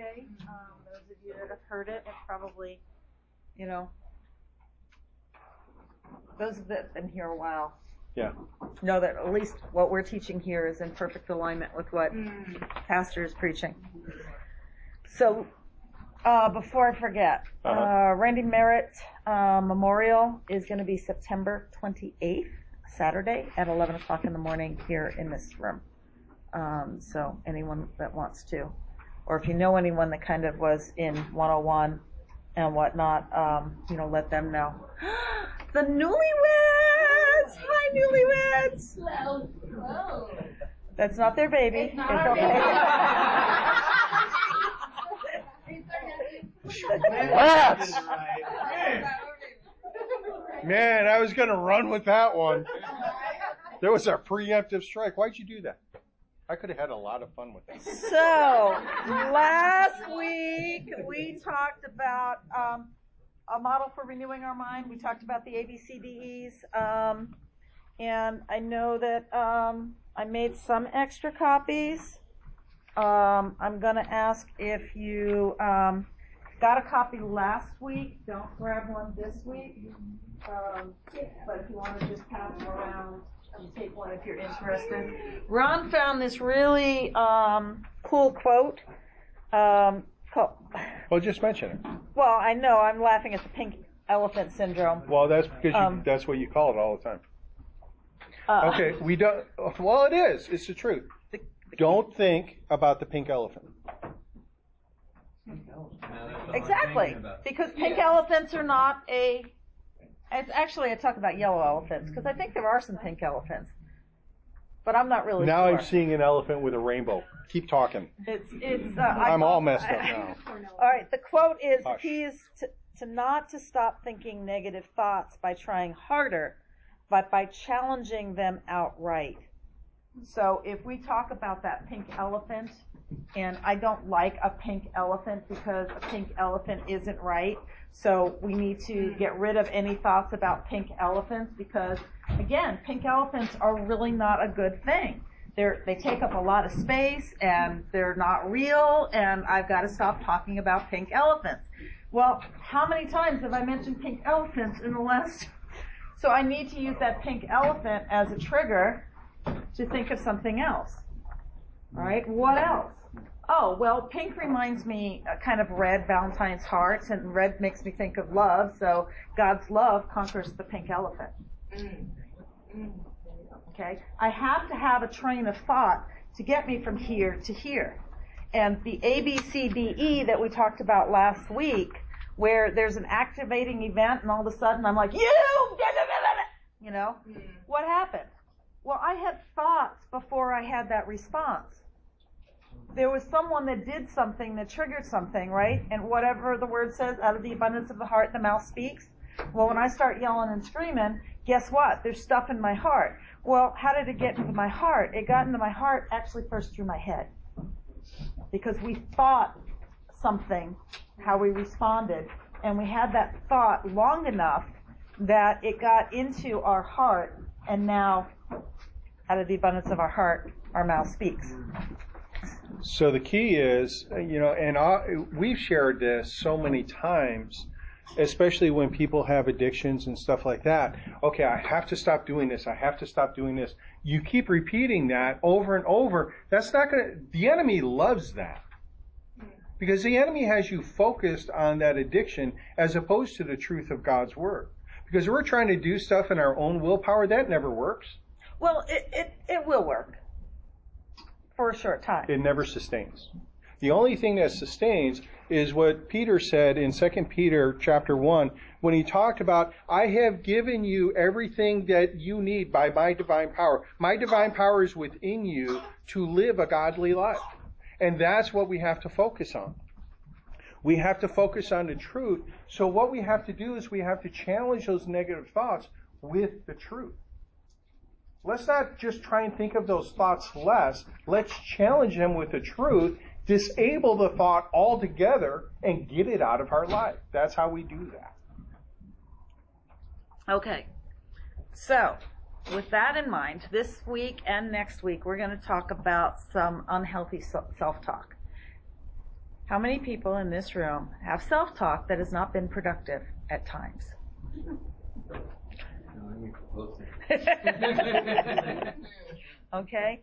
Day. Um, those of you that have heard it have probably, you know, those that have been here a while Yeah. know that at least what we're teaching here is in perfect alignment with what Pastor is preaching. So, uh, before I forget, Uh-huh. uh, Randy Merritt uh, Memorial is going to be September 28th, Saturday at 11 o'clock in the morning here in this room. Um, so anyone that wants to, or if you know anyone that kind of was in 101 and whatnot, um, you know, let them know. the newlyweds! Hi, newlyweds! Hello. Hello. That's not their baby. It's not our Rats! Man, I was gonna run with that one. There was a preemptive strike. Why'd you do that? I could have had a lot of fun with that. So, last week we talked about um, a model for renewing our mind. We talked about the ABCDEs. Um, and I know that um, I made some extra copies. Um, I'm going to ask if you um, got a copy last week. Don't grab one this week. Um, but if you want to just pass them around, take one if you're interested. Ron found this really um, cool quote. Um, co- Well, just mention it. well, I know I'm laughing at the pink elephant syndrome. Well, that's because you, Um, that's what you call it all the time. Uh, Okay, we don't. Well, it is. It's the truth. Don't think about the pink elephant. Exactly, because pink elephants are not a. It's actually I talk about yellow elephants because I think there are some pink elephants, but I'm not really Now sure. I'm seeing an elephant with a rainbow. Keep talking. It's it's. Uh, I'm all messed up now. All right, the quote is the Hush. key is to, to not to stop thinking negative thoughts by trying harder, but by challenging them outright. So if we talk about that pink elephant, and I don't like a pink elephant because a pink elephant isn't right, so we need to mm. get rid of any thoughts about pink elephants because, again, pink elephants are really not a good thing. They're, they take up a lot of space and they're not real and I've got to stop talking about pink elephants. Well, how many times have I mentioned pink elephants in the last so I need to use that pink elephant as a trigger to think of something else. All right, what else? Oh, well, pink reminds me uh, kind of red, Valentine's hearts, and red makes me think of love, so God's love conquers the pink elephant. Okay? I have to have a train of thought to get me from here to here. And the ABCDE that we talked about last week, where there's an activating event and all of a sudden I'm like, you! You know? What happened? Well, I had thoughts before I had that response. There was someone that did something that triggered something, right? And whatever the word says, out of the abundance of the heart, the mouth speaks. Well, when I start yelling and screaming, guess what? There's stuff in my heart. Well, how did it get into my heart? It got into my heart actually first through my head. Because we thought something, how we responded, and we had that thought long enough that it got into our heart, and now, out of the abundance of our heart, our mouth speaks. So the key is, you know, and I, we've shared this so many times, especially when people have addictions and stuff like that. Okay, I have to stop doing this. I have to stop doing this. You keep repeating that over and over. That's not going to, the enemy loves that. Because the enemy has you focused on that addiction as opposed to the truth of God's word. Because we're trying to do stuff in our own willpower, that never works. Well, it, it, it will work. For a short time. it never sustains. The only thing that sustains is what Peter said in 2 Peter chapter 1 when he talked about, I have given you everything that you need by my divine power. My divine power is within you to live a godly life. And that's what we have to focus on. We have to focus on the truth. So what we have to do is we have to challenge those negative thoughts with the truth. Let's not just try and think of those thoughts less. Let's challenge them with the truth, disable the thought altogether, and get it out of our life. That's how we do that. Okay. So, with that in mind, this week and next week, we're going to talk about some unhealthy self talk. How many people in this room have self-talk that has not been productive at times? okay.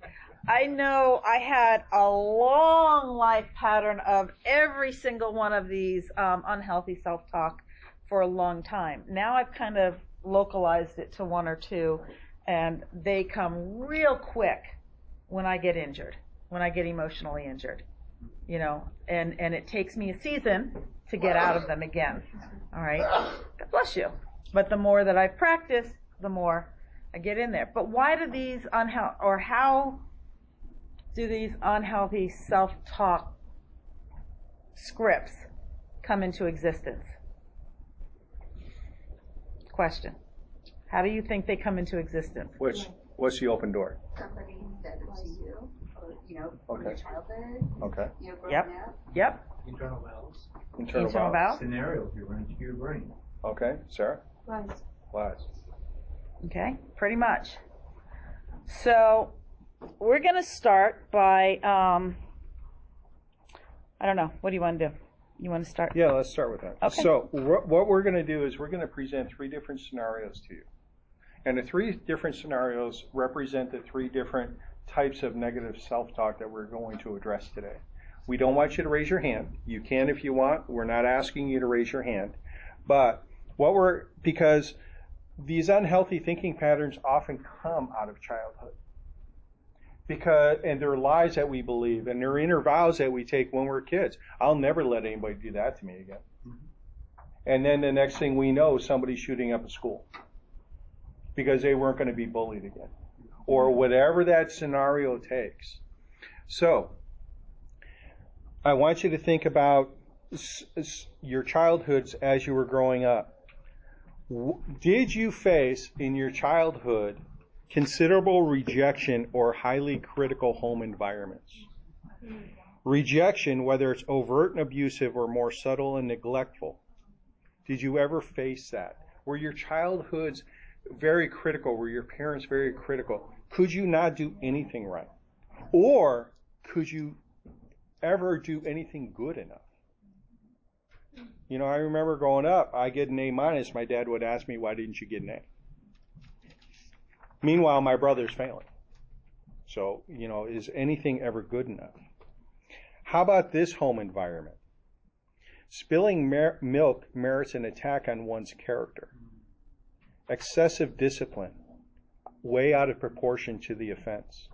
I know I had a long life pattern of every single one of these um, unhealthy self-talk for a long time. Now I've kind of localized it to one or two, and they come real quick when I get injured, when I get emotionally injured, you know, and and it takes me a season to get out of them again. All right, God bless you. But the more that I practice, the more I get in there. But why do these unhealthy, or how do these unhealthy self-talk scripts come into existence? Question. How do you think they come into existence? Which, what's the open door? Somebody said it to you, or, you know, from Okay. your childhood, Okay. you know, Yep. up. Yep. Internal valves. Internal, Internal valve. valve. Scenarios you run into your brain. Okay, Sarah. Lies. Lies. Okay, pretty much. So we're going to start by, um, I don't know. What do you want to do? You want to start? Yeah, let's start with that. Okay. So wh- what we're going to do is we're going to present three different scenarios to you, and the three different scenarios represent the three different types of negative self-talk that we're going to address today. We don't want you to raise your hand. You can if you want. We're not asking you to raise your hand, but what we're because these unhealthy thinking patterns often come out of childhood because and they're lies that we believe and they're inner vows that we take when we're kids. I'll never let anybody do that to me again. Mm-hmm. And then the next thing we know, somebody's shooting up a school because they weren't going to be bullied again, or whatever that scenario takes. So, I want you to think about your childhoods as you were growing up. Did you face in your childhood considerable rejection or highly critical home environments? Rejection, whether it's overt and abusive or more subtle and neglectful. Did you ever face that? Were your childhoods very critical? Were your parents very critical? Could you not do anything right? Or could you ever do anything good enough? You know, I remember growing up, I get an A minus, my dad would ask me, why didn't you get an A? Meanwhile, my brother's failing. So, you know, is anything ever good enough? How about this home environment? Spilling mer- milk merits an attack on one's character. Excessive discipline, way out of proportion to the offense.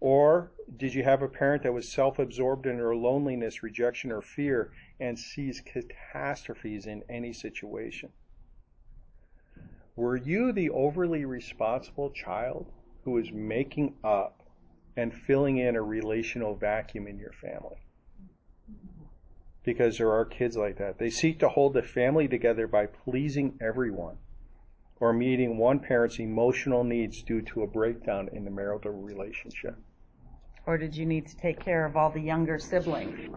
Or did you have a parent that was self absorbed in her loneliness, rejection, or fear and sees catastrophes in any situation? Were you the overly responsible child who is making up and filling in a relational vacuum in your family? Because there are kids like that. They seek to hold the family together by pleasing everyone or meeting one parent's emotional needs due to a breakdown in the marital relationship. Or did you need to take care of all the younger siblings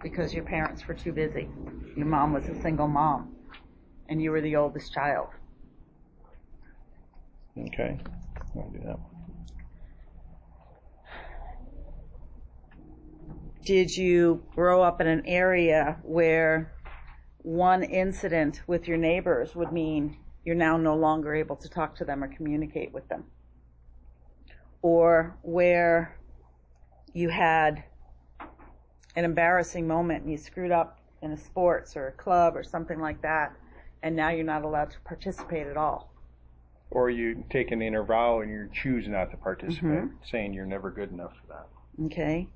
because your parents were too busy? Your mom was a single mom and you were the oldest child. Okay, I'll do that. Did you grow up in an area where one incident with your neighbors would mean you're now no longer able to talk to them or communicate with them? Or where you had an embarrassing moment and you screwed up in a sports or a club or something like that, and now you're not allowed to participate at all? Or you take an inner vow and you choose not to participate, Mhm. saying you're never good enough for that. okay?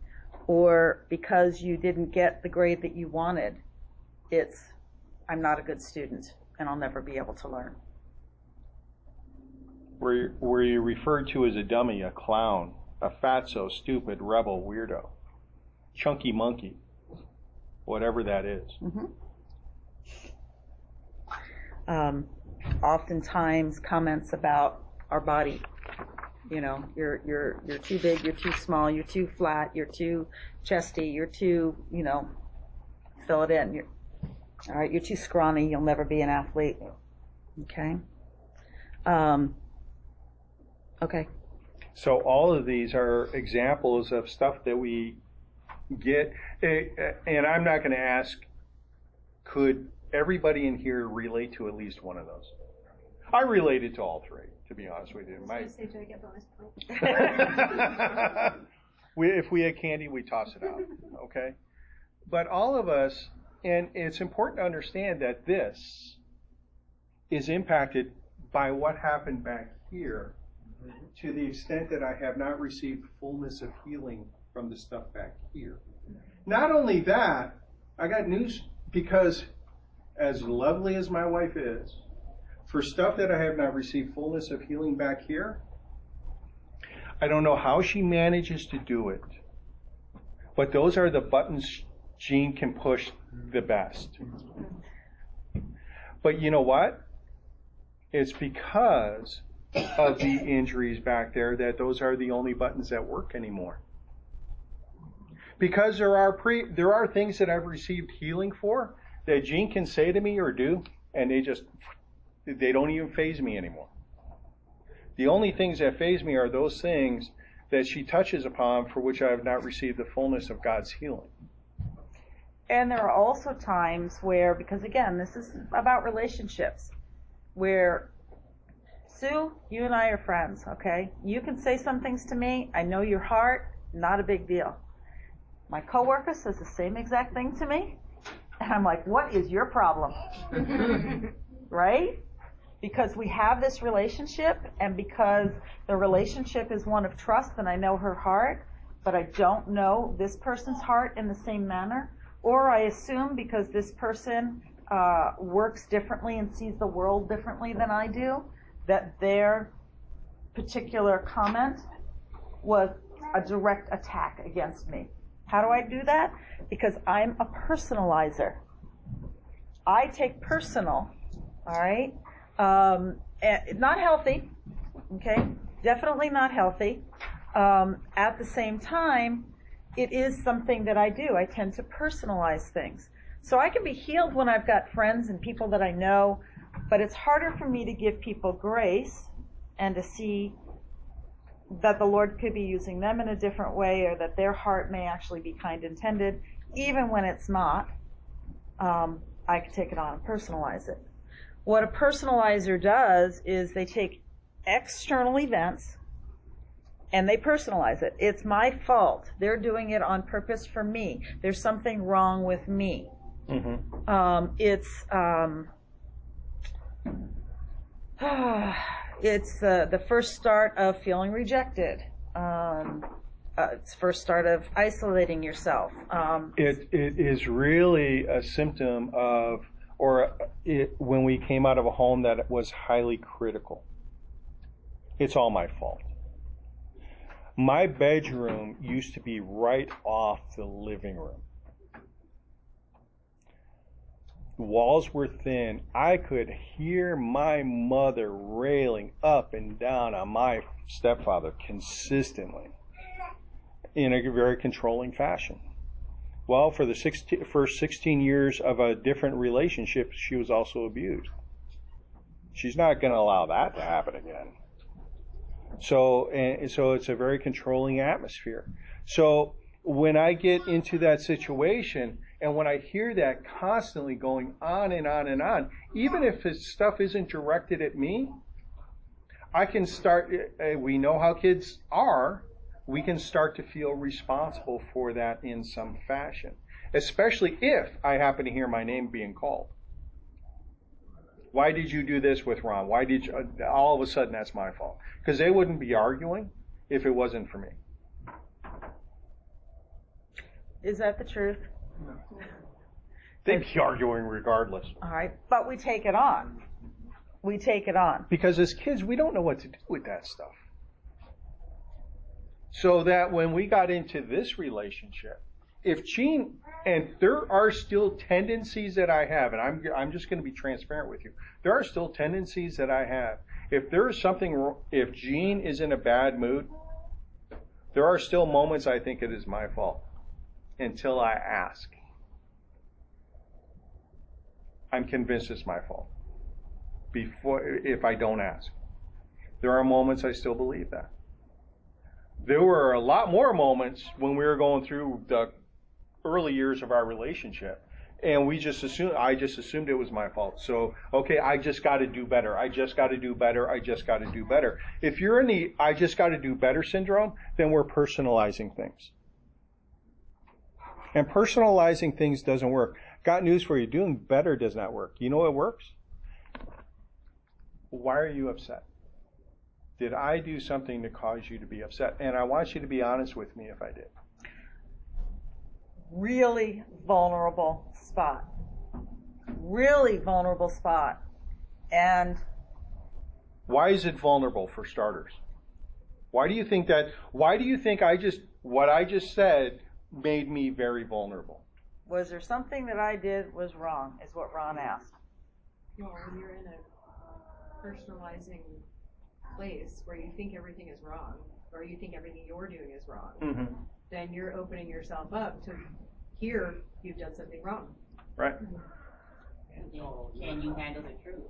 Or because you didn't get the grade that you wanted, it's, I'm not a good student and I'll never be able to learn. Were you, were you referred to as a dummy, a clown, a fatso, stupid, rebel, weirdo, chunky monkey, whatever that is? Um, oftentimes comments about our body. You know, you're you're you're too big, you're too small, you're too flat, you're too chesty, you're too, you know, fill it in. You're all right, you're too scrawny, you'll never be an athlete. Okay. Um, okay. So all of these are examples of stuff that we get, and I'm not going to ask, could everybody in here relate to at least one of those? I related to all three, to be honest with you. My, Say, do I get bonus points? we, if we had candy, we toss it out. Okay, but all of us, and it's important to understand that this is impacted by what happened back here, to the extent that I have not received fullness of healing from the stuff back here. Not only that, I got news because, as lovely as my wife is, for stuff that I have not received fullness of healing back here, I don't know how she manages to do it, but those are the buttons Jean can push the best. But you know what? It's because of the injuries back there that those are the only buttons that work anymore. Because there are pre there are things that I've received healing for that Jean can say to me or do, and they just they don't even faze me anymore. The only things that faze me are those things that she touches upon for which I have not received the fullness of God's healing. And there are also times where, because again, this is about relationships, where Sue, you and I are friends, okay? You can say some things to me. I know your heart, not a big deal. My coworker says the same exact thing to me, and I'm like, what is your problem? right? Because we have this relationship, and because the relationship is one of trust, and I know her heart, but I don't know this person's heart in the same manner, or I assume because this person uh, works differently and sees the world differently than I do, that their particular comment was a direct attack against me. How do I do that? Because I'm a personalizer. I take personal, all right? Um, not healthy, okay? Definitely not healthy. Um, at the same time, it is something that I do. I tend to personalize things. So I can be healed when I've got friends and people that I know, but it's harder for me to give people grace and to see that the Lord could be using them in a different way or that their heart may actually be kind intended, even when it's not. Um, I can take it on and personalize it. What a personalizer does is they take external events and they personalize it. It's my fault. They're doing it on purpose for me. There's something wrong with me. Mm-hmm. Um, it's um, it's uh, the first start of feeling rejected. Um, uh, it's first start of isolating yourself. Um, It, it is really a symptom of, or it, when we came out of a home that was highly critical. It's all my fault. My bedroom used to be right off the living room. The walls were thin. I could hear my mother railing up and down on my stepfather consistently in a very controlling fashion. Well, for the 16, first 16 years of a different relationship, she was also abused. She's not going to allow that to happen again. So, and so it's a very controlling atmosphere. So when I get into that situation, and when I hear that constantly going on and on and on, even if his stuff isn't directed at me, I can start, uh, we know how kids are, we can start to feel responsible for that in some fashion, especially if I happen to hear my name being called. Why did you do this with Ron? Why did you, all of a sudden that's my fault? Because they wouldn't be arguing if it wasn't for me. is that the truth? They'd be arguing regardless. All right, but we take it on. We take it on. Because as kids, we don't know what to do with that stuff. So that when we got into this relationship, if Jean, and there are still tendencies that I have, and I'm, I'm just going to be transparent with you. There are still tendencies that I have. If there is something, if Jean is in a bad mood, there are still moments I think it is my fault until I ask. I'm convinced it's my fault. Before, if I don't ask. There are moments I still believe that. There were a lot more moments when we were going through the early years of our relationship. And we just assumed, I just assumed it was my fault. So, okay, I just got to do better. I just got to do better. I just got to do better. If you're in the I just got to do better syndrome, then we're personalizing things. And personalizing things doesn't work. Got news for you. Doing better does not work. You know what works? Why are you upset? Did I do something to cause you to be upset? And I want you to be honest with me if I did. Really vulnerable spot. Really vulnerable spot. And why is it vulnerable for starters? Why do you think that why do you think I just what I just said made me very vulnerable? Was there something that I did was wrong? Is what Ron asked. Well, when you're in a personalizing place where you think everything is wrong, or you think everything you're doing is wrong, mm-hmm. then you're opening yourself up to hear you've done something wrong. Right. Can you handle the truth?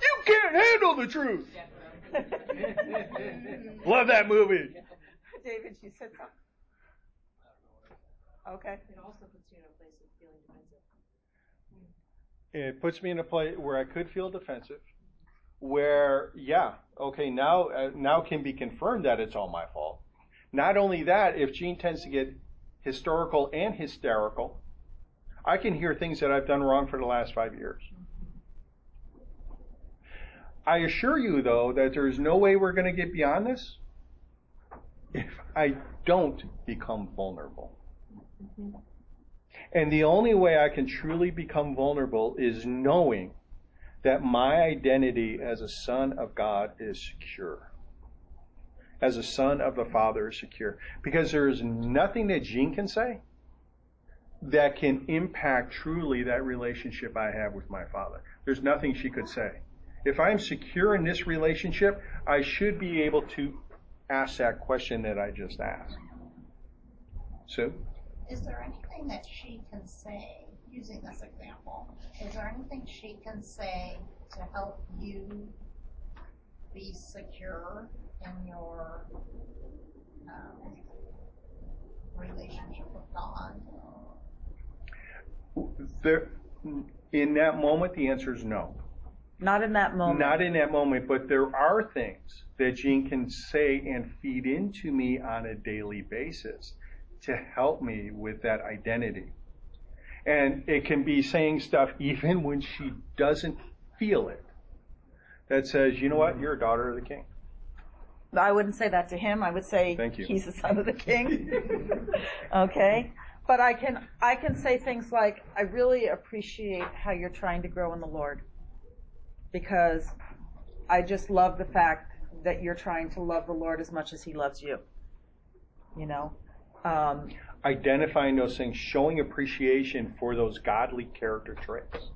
You can't handle the truth. Love that movie. David, you said something. Okay. It also puts you in a place of feeling defensive. It puts me in a place where I could feel defensive. Where, yeah, okay, now uh, now can be confirmed that it's all my fault. Not only that, if Jean tends to get historical and hysterical, I can hear things that I've done wrong for the last five years. I assure you, though, that there is no way we're going to get beyond this if I don't become vulnerable. And the only way I can truly become vulnerable is knowing that my identity as a son of God is secure. As a son of the Father is secure. Because there is nothing that Jean can say that can impact truly that relationship I have with my Father. There's nothing she could say. If I'm secure in this relationship, I should be able to ask that question that I just asked. Sue? Is there anything that she can say, using this example, is there anything she can say to help you be secure in your um, relationship with God? There, in that moment, the answer is no. Not in that moment. Not in that moment, but there are things that Jean can say and feed into me on a daily basis to help me with that identity. And it can be saying stuff even when she doesn't feel it that says, you know what, you're a daughter of the king. I wouldn't say that to him. I would say Thank you. he's the son of the king. okay? But I can I can say things like I really appreciate how you're trying to grow in the Lord. Because I just love the fact that you're trying to love the Lord as much as he loves you. You know? Um, Identifying those things, showing appreciation for those godly character traits.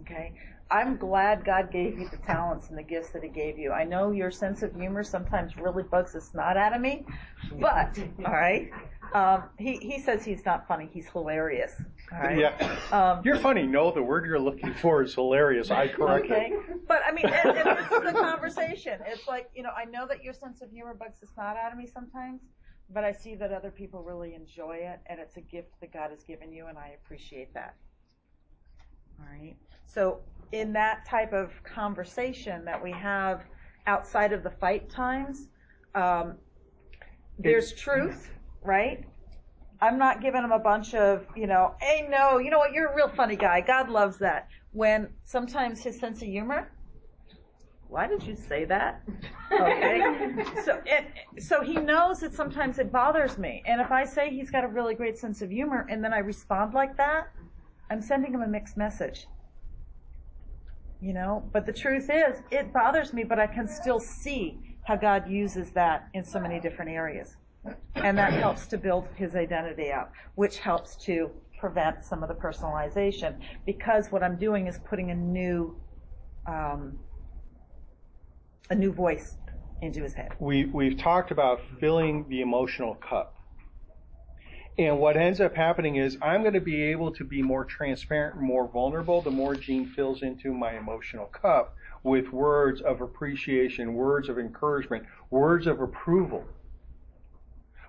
Okay. I'm glad God gave you the talents and the gifts that He gave you. I know your sense of humor sometimes really bugs the snot out of me, but all right. Um, he he says he's not funny. He's hilarious. All right. Yeah. Um, you're funny. No, the word you're looking for is hilarious. I correct Okay. But I mean, and, and this is the conversation. It's like you know, I know that your sense of humor bugs the snot out of me sometimes, but I see that other people really enjoy it, and it's a gift that God has given you, and I appreciate that. All right. So in that type of conversation that we have outside of the fight times, um, there's truth, right? I'm not giving him a bunch of, you know, hey, no, you know what, you're a real funny guy. God loves that. When sometimes his sense of humor, why did you say that? Okay. so, it, so he knows that sometimes it bothers me. And if I say he's got a really great sense of humor and then I respond like that, I'm sending him a mixed message. You know, but the truth is, it bothers me, but I can still see how God uses that in so many different areas. And that helps to build his identity up, which helps to prevent some of the personalization because what I'm doing is putting a new, um, a new voice into his head. We, we've talked about filling the emotional cup. And what ends up happening is I'm going to be able to be more transparent and more vulnerable the more Jean fills into my emotional cup with words of appreciation, words of encouragement, words of approval.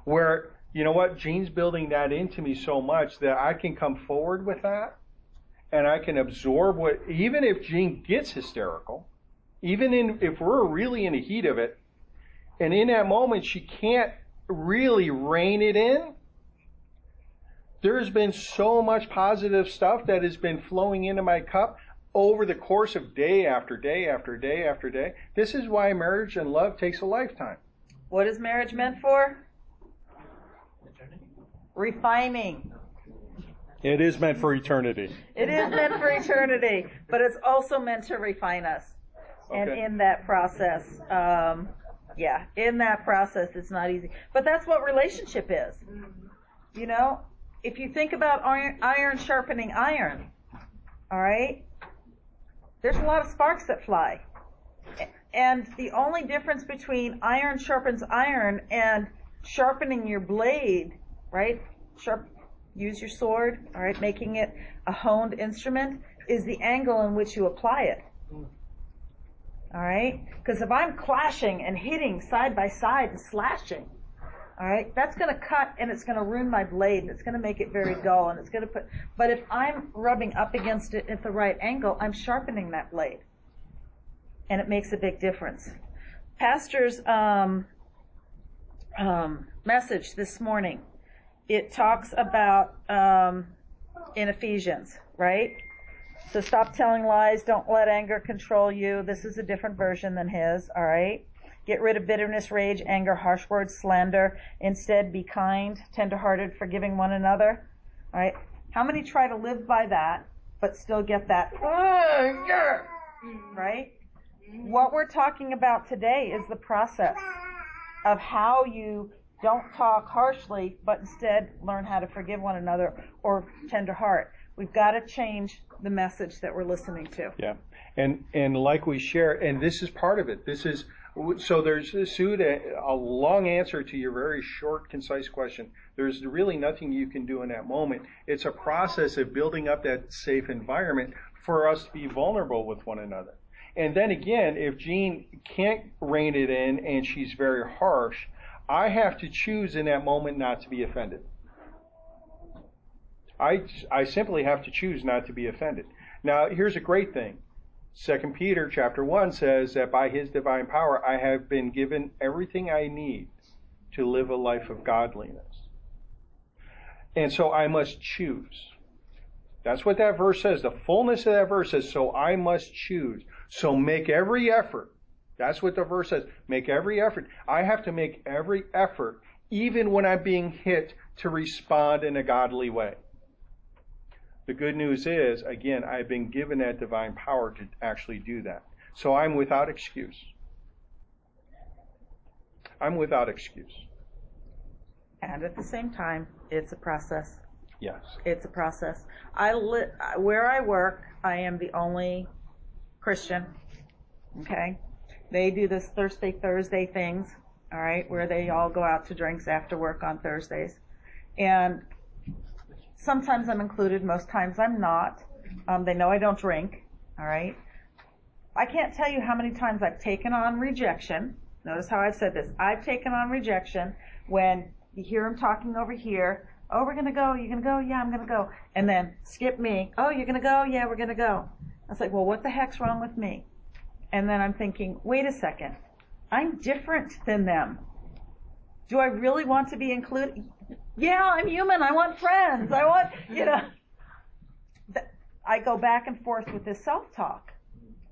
Where you know what? Jean's building that into me so much that I can come forward with that and I can absorb what, even if Gene gets hysterical, even in, if we're really in the heat of it, and in that moment she can't really rein it in, there's been so much positive stuff that has been flowing into my cup over the course of day after day after day after day. This is why marriage and love takes a lifetime. What is marriage meant for? Refining. It is meant for eternity. It is meant for eternity, but it's also meant to refine us. And Okay. in that process, um, yeah, in that process, it's not easy. But that's what relationship is. You know, if you think about iron, iron sharpening iron, all right, there's a lot of sparks that fly. And the only difference between iron sharpens iron and sharpening your blade, right? Sharp, use your sword, all right, making it a honed instrument, is the angle in which you apply it. All right? Because if I'm clashing and hitting side by side and slashing, all right, that's going to cut and it's going to ruin my blade and it's going to make it very dull and it's going to put. But if I'm rubbing up against it at the right angle, I'm sharpening that blade, and it makes a big difference. Pastor's um, um, message this morning, it talks about um, in Ephesians, right? So stop telling lies. Don't let anger control you. This is a different version than his. All right. Get rid of bitterness, rage, anger, harsh words, slander. Instead, be kind, tenderhearted, forgiving one another. All right. How many try to live by that, but still get that? Right. What we're talking about today is the process of how you don't talk harshly, but instead learn how to forgive one another or tender heart. We've got to change the message that we're listening to. Yeah, and and like we share, and this is part of it. This is so. There's Sue, a, a long answer to your very short, concise question. There's really nothing you can do in that moment. It's a process of building up that safe environment for us to be vulnerable with one another. And then again, if Jean can't rein it in and she's very harsh, I have to choose in that moment not to be offended. I, I simply have to choose not to be offended. Now, here's a great thing. Second Peter chapter 1 says that by his divine power I have been given everything I need to live a life of godliness. And so I must choose. That's what that verse says. The fullness of that verse says, so I must choose. So make every effort. That's what the verse says. Make every effort. I have to make every effort, even when I'm being hit, to respond in a godly way. The good news is, again, I've been given that divine power to actually do that. So I'm without excuse. I'm without excuse. And at the same time, it's a process. Yes. It's a process. I li- where I work, I am the only Christian. Okay, they do this Thursday Thursday things. All right, where they all go out to drinks after work on Thursdays, and sometimes I'm included. Most times I'm not. Um, they know I don't drink. All right. I can't tell you how many times I've taken on rejection. Notice how I've said this. I've taken on rejection when you hear them talking over here. Oh, we're gonna go. You're gonna go. Yeah, I'm gonna go. And then skip me. Oh, you're gonna go. Yeah, we're gonna go. I was like, well, what the heck's wrong with me? And then I'm thinking, wait a second. I'm different than them. Do I really want to be included? Yeah, I'm human. I want friends. I want, you know. I go back and forth with this self-talk.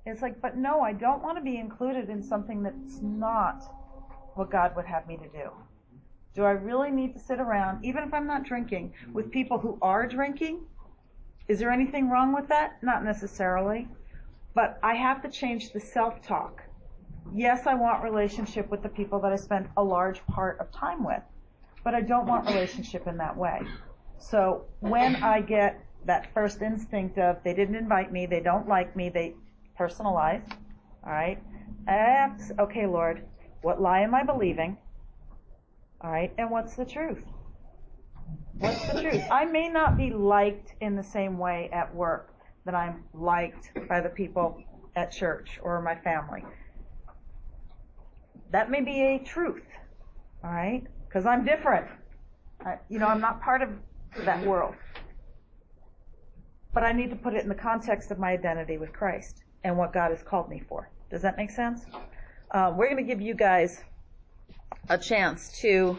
It's like, but no, I don't want to be included in something that's not what God would have me to do. Do I really need to sit around, even if I'm not drinking, with people who are drinking? Is there anything wrong with that? Not necessarily. But I have to change the self-talk. Yes, I want relationship with the people that I spend a large part of time with, but I don't want relationship in that way. So when I get that first instinct of they didn't invite me, they don't like me, they personalize, all right? That's, okay, Lord, what lie am I believing? All right, and what's the truth? What's the truth? I may not be liked in the same way at work that I'm liked by the people at church or my family. That may be a truth, all right? Because I'm different. I, you know, I'm not part of that world. But I need to put it in the context of my identity with Christ and what God has called me for. Does that make sense? Uh, we're going to give you guys a chance to.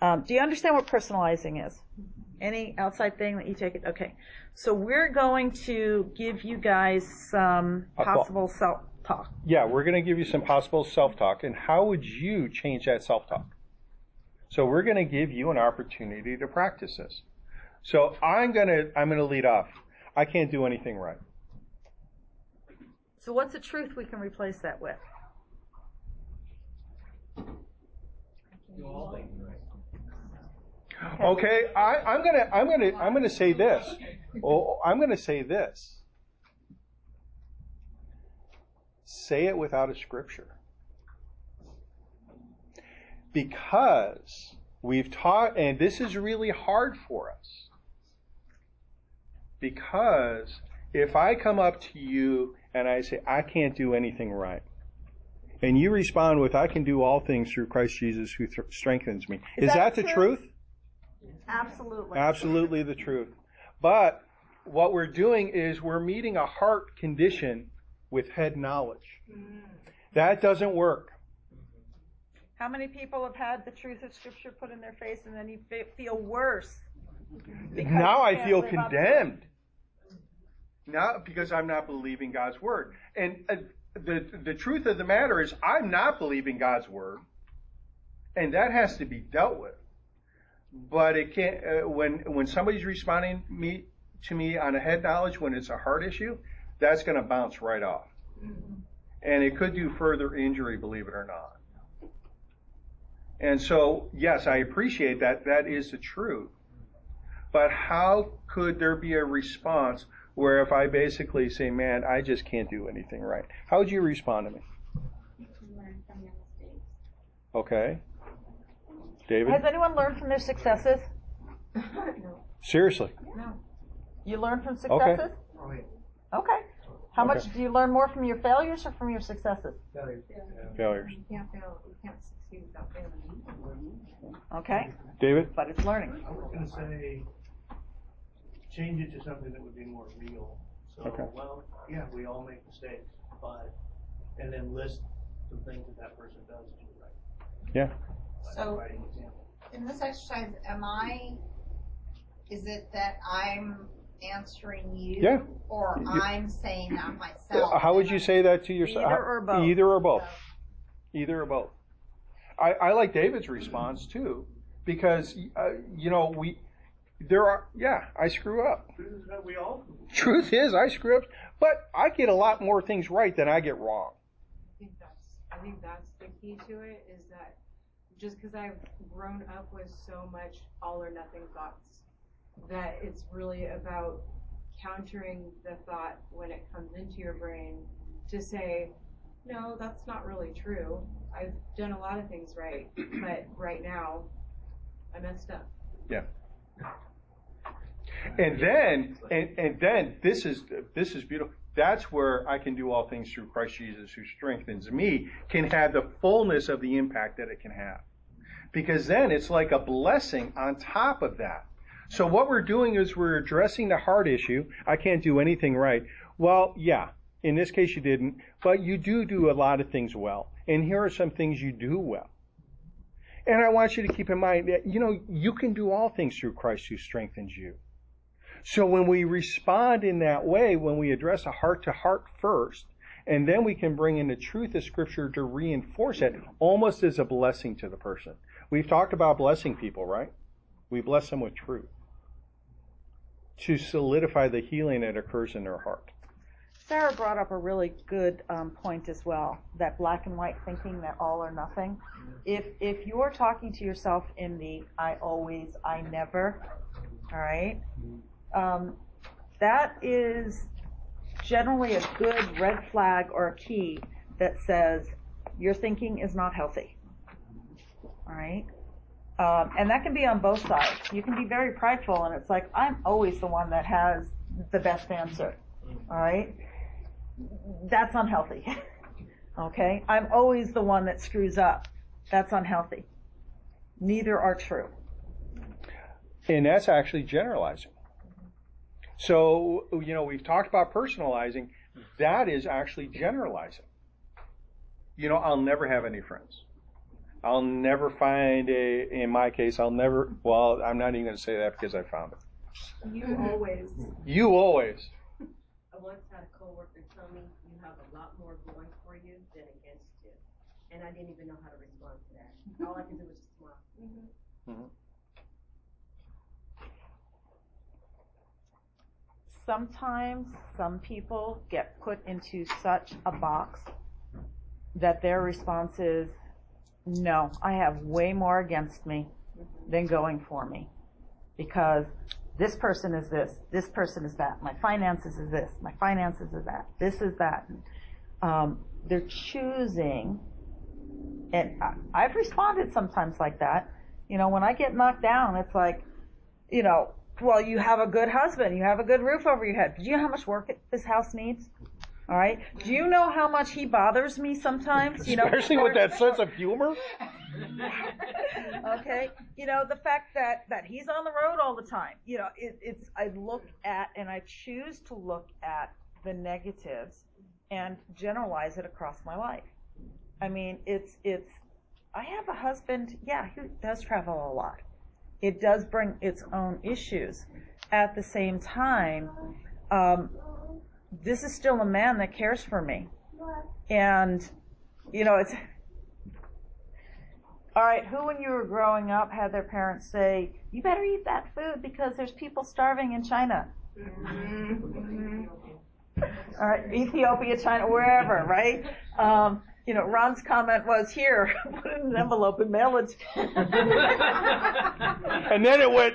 Um, do you understand what personalizing is? Any outside thing that you take it? Okay. So we're going to give you guys some possible self talk. Yeah, we're going to give you some possible self-talk, and how would you change that self-talk? So we're going to give you an opportunity to practice this. So I'm going to I'm going to lead off. I can't do anything right. So what's the truth we can replace that with? Do all things right. Okay, I, I'm gonna I'm gonna I'm gonna say this. Oh, I'm gonna say this. Say it without a scripture. Because we've taught, and this is really hard for us. Because if I come up to you and I say, I can't do anything right, and you respond with, I can do all things through Christ Jesus who th- strengthens me, is, Is that, that the the truth? Absolutely. Absolutely the truth. But what we're doing is we're meeting a heart condition with head knowledge. Mm. That doesn't work. How many people have had the truth of Scripture put in their face and then you feel worse? now I feel live up to it? condemned. Not because I'm not believing God's word. And uh, the the truth of the matter is I'm not believing God's word, and that has to be dealt with. But it can't uh, when when somebody's responding me to me on a head knowledge when it's a heart issue, that's going to bounce right off, and it could do further injury, believe it or not. And so, yes, I appreciate that. That is the truth. But how could there be a response where if I basically say, man, I just can't do anything right? How would you respond to me? learn from your mistakes. Okay. David? Has anyone learned from their successes? no. Seriously. No. You learn from successes? Oh, yeah. Okay. How much do you learn more from your failures or from your successes? Failure. Failures. You can't fail. You can't succeed without failing. Okay. David? But it's learning. I was gonna say, change it to something that would be more real. So, Okay. well, yeah, we all make mistakes, but, and then list some things that that person does do right. Yeah. By So- providing examples. In this exercise, am I, is it that I'm answering you? Yeah. Or You- I'm saying that myself? How would you say that to yourself? Either or both. Either or both. Either or both. I, I like David's response too, because uh, you know we there are yeah I screw up. Truth is we all, Truth is I screw up, but I get a lot more things right than I get wrong. I think that's I think that's the key to it is that just because I've grown up with so much all or nothing thoughts, that it's really about countering the thought when it comes into your brain to say, no, that's not really true. I've done a lot of things right, but right now I messed up. Yeah. And then, and, and then this is this is beautiful. That's where I can do all things through Christ Jesus who strengthens me, can have the fullness of the impact that it can have. Because then it's like a blessing on top of that. So what we're doing is we're addressing the heart issue. I can't do anything right. Well, yeah, in this case you didn't, but you do do a lot of things well. And here are some things you do well. And I want you to keep in mind that, you know, you can do all things through Christ who strengthens you. So when we respond in that way, when we address a heart to heart first, and then we can bring in the truth of Scripture to reinforce it, almost as a blessing to the person. We've talked about blessing people, right? We bless them with truth to solidify the healing that occurs in their heart. Sarah brought up a really good um, point as well. That black and white thinking, that all or nothing. If if you're talking to yourself in the I always, I never, all right, um, that is generally a good red flag or a key that says your thinking is not healthy. All right. Um, and that can be on both sides. You can be very prideful, and it's like I'm always the one that has the best answer. All right, that's unhealthy. okay, I'm always the one that screws up. That's unhealthy. Neither are true. And that's actually generalizing. So, you know, we've talked about personalizing. That is actually generalizing. You know, I'll never have any friends. I'll never find a, in my case, I'll never, well, I'm not even going to say that because I found it. You always. You always. I once had a coworker tell me you have a lot more going for you than against you. And I didn't even know how to respond to that. Mm-hmm. All I could do was just smile. Mm-hmm. mm-hmm. Sometimes some people get put into such a box that their response is, no, I have way more against me mm-hmm. than going for me. Because this person is this, this person is that, my finances is this, my finances is that, this is that. Um, they're choosing, and I, I've responded sometimes like that. You know, when I get knocked down, it's like, you know, well, you have a good husband, you have a good roof over your head. Do you know how much work this house needs? All right. Do you know how much he bothers me sometimes? You know, Especially with that sense of humor. okay. You know, the fact that, that he's on the road all the time, you know, it, it's, I look at and I choose to look at the negatives and generalize it across my life. I mean, it's, it's, I have a husband, yeah, who does travel a lot. It does bring its own issues. At the same time, um, this is still a man that cares for me. And, you know, it's, all right, who when you were growing up had their parents say, you better eat that food because there's people starving in China? Mm-hmm. All right, Ethiopia, China, wherever, right? Um, you know, Ron's comment was here, put it in an envelope and mail it. and then it went.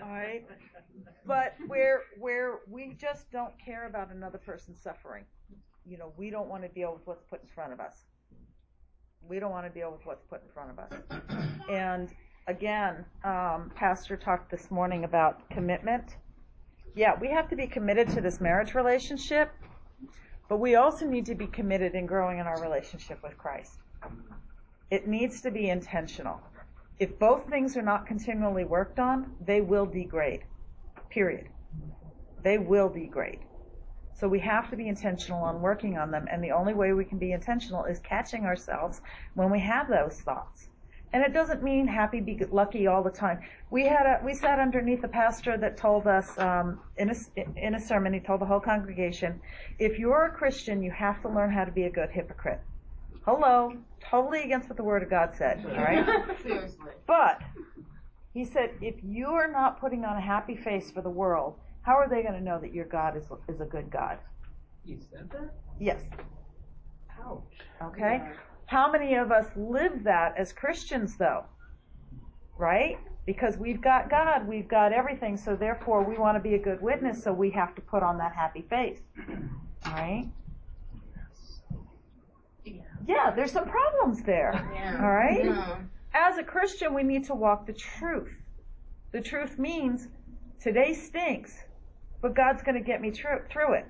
All right. But where where we just don't care about another person's suffering. You know, we don't want to deal with what's put in front of us. We don't want to deal with what's put in front of us. And again, um, Pastor talked this morning about commitment. Yeah, we have to be committed to this marriage relationship, but we also need to be committed in growing in our relationship with Christ. It needs to be intentional. If both things are not continually worked on, they will degrade. Period. They will degrade. So we have to be intentional on working on them, and the only way we can be intentional is catching ourselves when we have those thoughts. And it doesn't mean happy, be lucky all the time. We had a, we sat underneath a pastor that told us um, in a in a sermon. He told the whole congregation, if you're a Christian, you have to learn how to be a good hypocrite. Hello, totally against what the Word of God said. All right. Seriously. But he said, if you are not putting on a happy face for the world, how are they going to know that your God is is a good God? He said that? Yes. Ouch. Okay. How many of us live that as Christians, though? Right? Because we've got God, we've got everything, so therefore we want to be a good witness, so we have to put on that happy face. Right? Yeah, there's some problems there. All right? As a Christian, we need to walk the truth. The truth means today stinks, but God's going to get me tr- through it.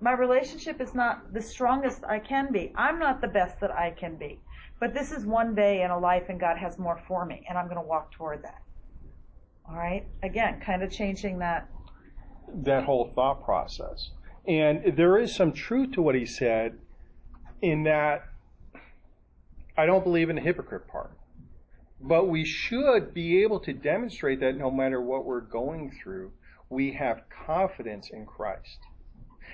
My relationship is not the strongest I can be. I'm not the best that I can be. But this is one day in a life and God has more for me and I'm going to walk toward that. All right? Again, kind of changing that. That whole thought process. And there is some truth to what he said in that I don't believe in the hypocrite part. But we should be able to demonstrate that no matter what we're going through, we have confidence in Christ.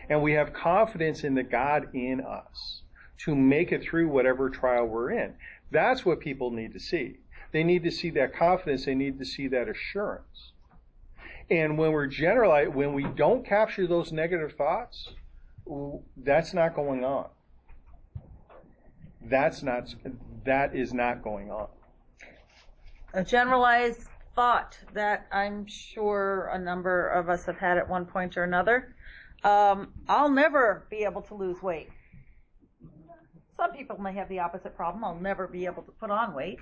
And we have confidence in the God in us to make it through whatever trial we're in. That's what people need to see. They need to see that confidence. They need to see that assurance. And when we're generalizing, when we don't capture those negative thoughts, that's not going on. That's not, that is not going on. A generalized thought that I'm sure a number of us have had at one point or another. Um, I'll never be able to lose weight. Some people may have the opposite problem. I'll never be able to put on weight.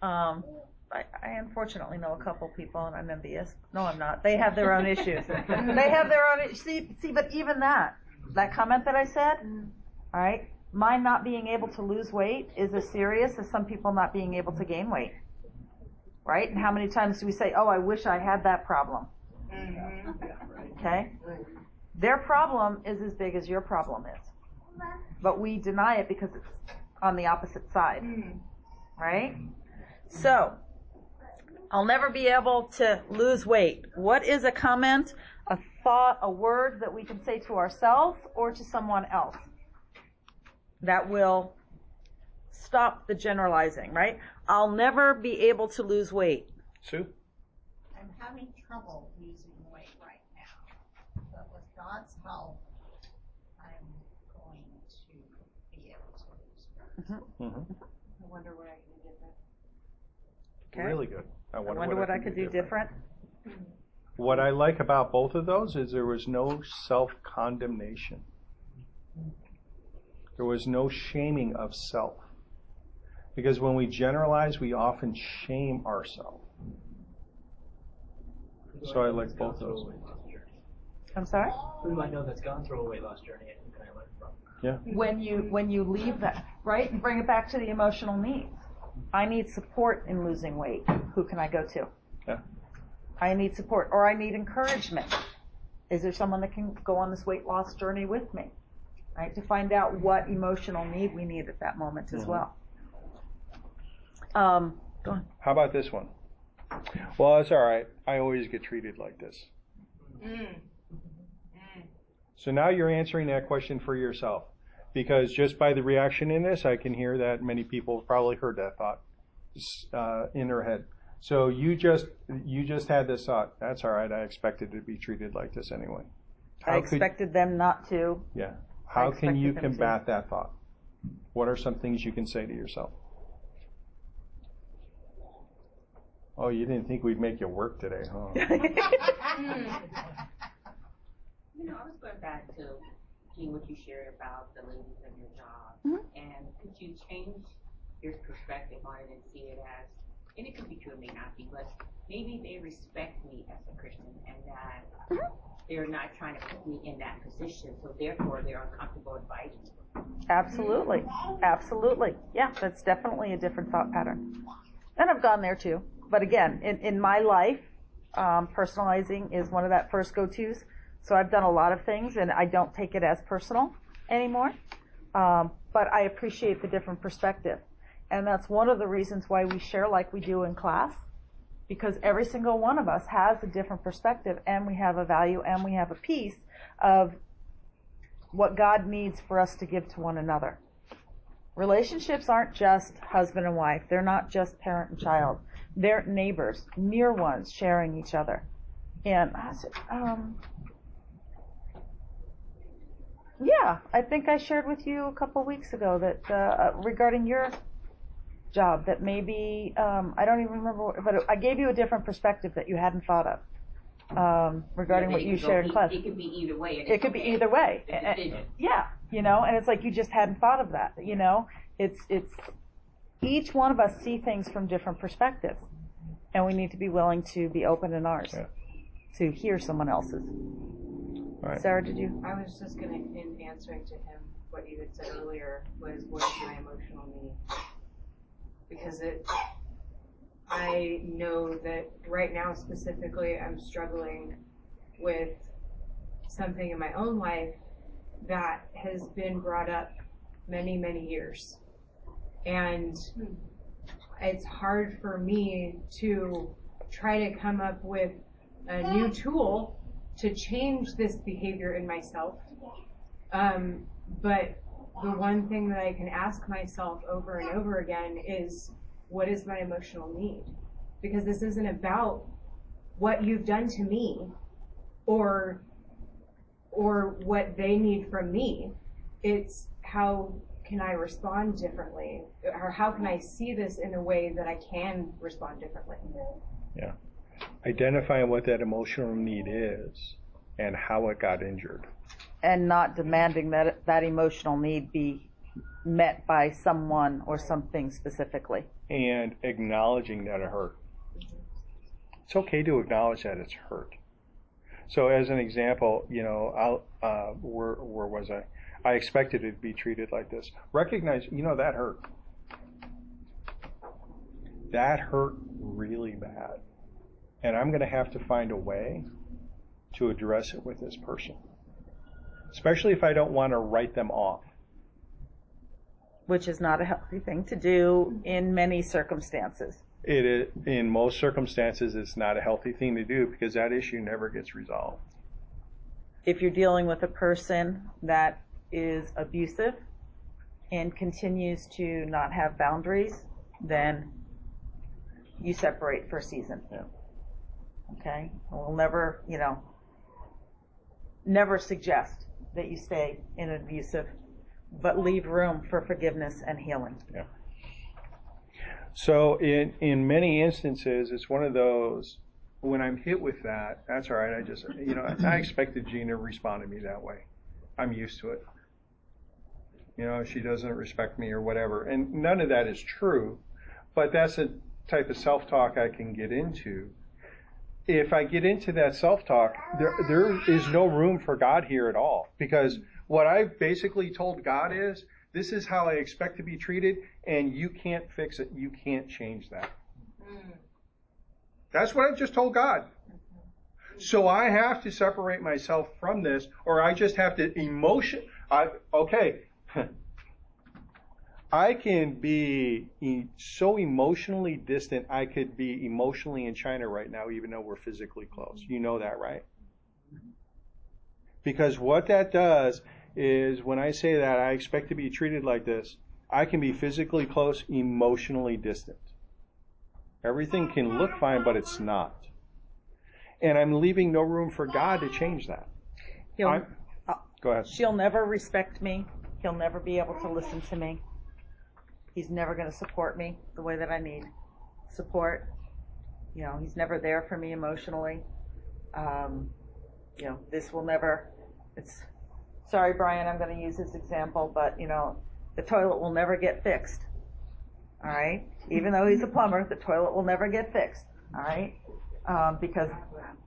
Um, I, I unfortunately know a couple people, and I'm envious. No, I'm not. They have their own issues. they have their own. See, see, but even that, that comment that I said, all right, mine not being able to lose weight is as serious as some people not being able to gain weight. Right? And how many times do we say, "Oh, I wish I had that problem"? Mm-hmm. Okay? Their problem is as big as your problem is. But we deny it because it's on the opposite side. Mm. Right? So, I'll never be able to lose weight. What is a comment, a thought, a word that we can say to ourselves or to someone else that will stop the generalizing, right? I'll never be able to lose weight. Sue? I'm having trouble losing weight right now, but with God's help, I'm going to be able to lose weight. Mm-hmm. I wonder what I can do different. Okay. Really good. I I wonder, wonder what I can could do different. What I like about both of those is there was no self condemnation. There was no shaming of self. Because when we generalize, we often shame ourselves. So I like both those. I'm sorry? Who do I know that's gone through a weight loss journey and who can I learn from? Yeah. when you when you leave that right and bring it back to the emotional needs i need support in losing weight who can i go to Yeah. i need support or i need encouragement is there someone that can go on this weight loss journey with me right to find out what emotional need we need at that moment as Mhm. well um go on How about this one? Well, it's all right. I always get treated like this. So now you're answering that question for yourself. Because just by the reaction in this, I can hear that many people have probably heard that thought uh, in their head. So you just you just had this thought. That's all right. I expected to be treated like this anyway. i How could- expected them not to yeah. How can you expected them to. combat that thought? What are some things you can say to yourself? Oh, you didn't think we'd make you work today, huh? You know, I was going back to Jean, what you shared about the ladies of your job, Mhm. and could you change your perspective on it and see it as, and it could be true, it may not be, but maybe they respect me as a Christian and that they're not trying to put me in that position, so therefore they're uncomfortable inviting me. Absolutely. Absolutely. Yeah, that's definitely a different thought pattern. And I've gone there too. But again, in, in my life, um, personalizing is one of that first go-tos. So I've done a lot of things and I don't take it as personal anymore. Um, but I appreciate the different perspective. And that's one of the reasons why we share like we do in class. Because every single one of us has a different perspective and we have a value and we have a piece of what God needs for us to give to one another. Relationships aren't just husband and wife. They're not just parent and child. They're neighbors, near ones, sharing each other. And um, yeah, I think I shared with you a couple weeks ago that uh, regarding your job that maybe um, I don't even remember, but I gave you a different perspective that you hadn't thought of um, regarding Yeah, what you can shared in e- class It could be either way. it it's could be either way. And- yeah, you know, and it's like you just hadn't thought of that. You know, it's it's each one of us see things from different perspectives, and we need to be willing to be open in ours Yeah. to hear someone else's. Right. Sarah, did you? I was just gonna, in answering to him, what you had said earlier was what is my emotional need? Because it, I know that right now specifically, I'm struggling with something in my own life that has been brought up many, many years. And it's hard for me to try to come up with a new tool to change this behavior in myself. Um, but the one thing that I can ask myself over and over again is, what is my emotional need? Because this isn't about what you've done to me or or what they need from me. It's how can I respond differently? Or how can I see this in a way that I can respond differently? Yeah. Identifying what that emotional need is and how it got injured. And not demanding that that emotional need be met by someone or something specifically. And acknowledging that it hurt. It's okay to acknowledge that it's hurt. So as an example, you know, uh, where, where was I? I expected it to be treated like this. Recognize, you know, that hurt. that hurt really bad. And I'm going to have to find a way to address it with this person. Especially if I don't want to write them off. Which is not a healthy thing to do in many circumstances. It is, in most circumstances, it's not a healthy thing to do because that issue never gets resolved. If you're dealing with a person that is abusive and continues to not have boundaries, then you separate for a season. Yeah. Okay? We'll never, you know, never suggest that you stay in an abusive, but leave room for forgiveness and healing. Yeah. So in in many instances, it's one of those when I'm hit with that, that's all right. I just, you know, I expected Gina to respond to me that way. I'm used to it. You know, she doesn't respect me or whatever. And none of that is true, but that's a type of self talk I can get into. If I get into that self talk, there, there is no room for God here at all. Because what I've basically told God is, this is how I expect to be treated, and you can't fix it. You can't change that. Mm-hmm. That's what I've just told God. Mm-hmm. So I have to separate myself from this, or I just have to emotion. I, okay. I can be so emotionally distant, I could be emotionally in China right now, even though we're physically close. Mm-hmm. You know that, right? Because what that does is when I say that I expect to be treated like this, I can be physically close, emotionally distant. Everything can look fine, but it's not. And I'm leaving no room for God to change that. He'll, go ahead. She'll never respect me. He'll never be able to listen to me. He's never going to support me the way that I need support. You know, he's never there for me emotionally. Um, you know, this will never, it's, sorry, Brian, I'm going to use this example, but, you know, the toilet will never get fixed. All right? Even though he's a plumber, the toilet will never get fixed. All right? Um, because,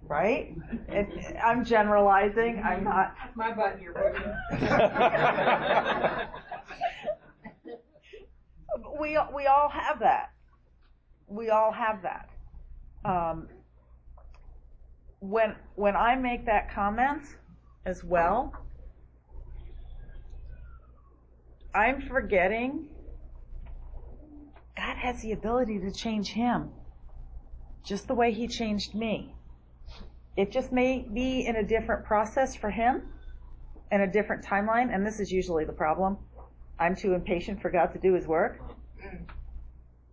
right? It, I'm generalizing. I'm not. My butt, your we we all have that. We all have that. Um, when when I make that comment as well, I'm forgetting God has the ability to change him just the way he changed me. It just may be in a different process for him and a different timeline, and this is usually the problem. I'm too impatient for God to do his work.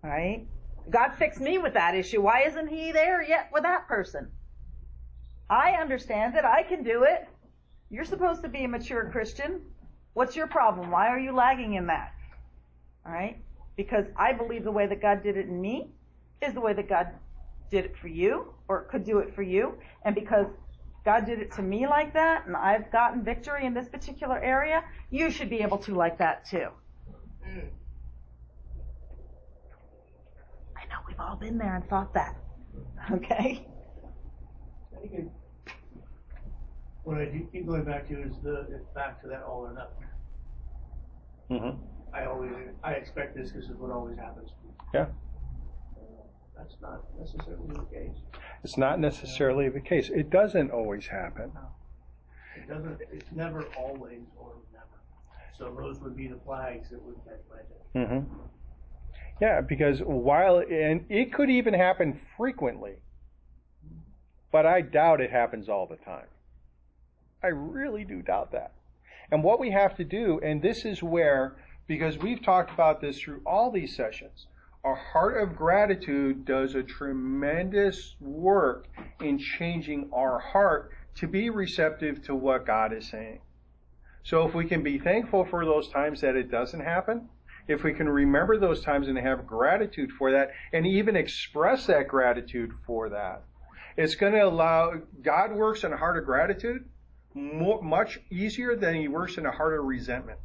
Right? God fixed me with that issue. Why isn't he there yet with that person? I understand it. I can do it. You're supposed to be a mature Christian. What's your problem? Why are you lagging in that? All right? Because I believe the way that God did it in me is the way that God did it for you or could do it for you. And because God did it to me like that and I've gotten victory in this particular area, you should be able to like that too. Mm. I know we've all been there and thought that. Okay? What I keep going back to is the it's back to that all or nothing. Mm-hmm. I always I expect this because it's what always happens. Yeah. That's not necessarily the case. It's not necessarily the case. It doesn't always happen. It doesn't. It's never always or never. So those would be the flags that would catch my attention. Mm-hmm. Yeah, because while and it could even happen frequently, but I doubt it happens all the time. I really do doubt that. And what we have to do, and this is where, because we've talked about this through all these sessions, a heart of gratitude does a tremendous work in changing our heart to be receptive to what God is saying. So if we can be thankful for those times that it doesn't happen, if we can remember those times and have gratitude for that and even express that gratitude for that, it's going to allow God works in a heart of gratitude more, much easier than he works in a heart of resentment.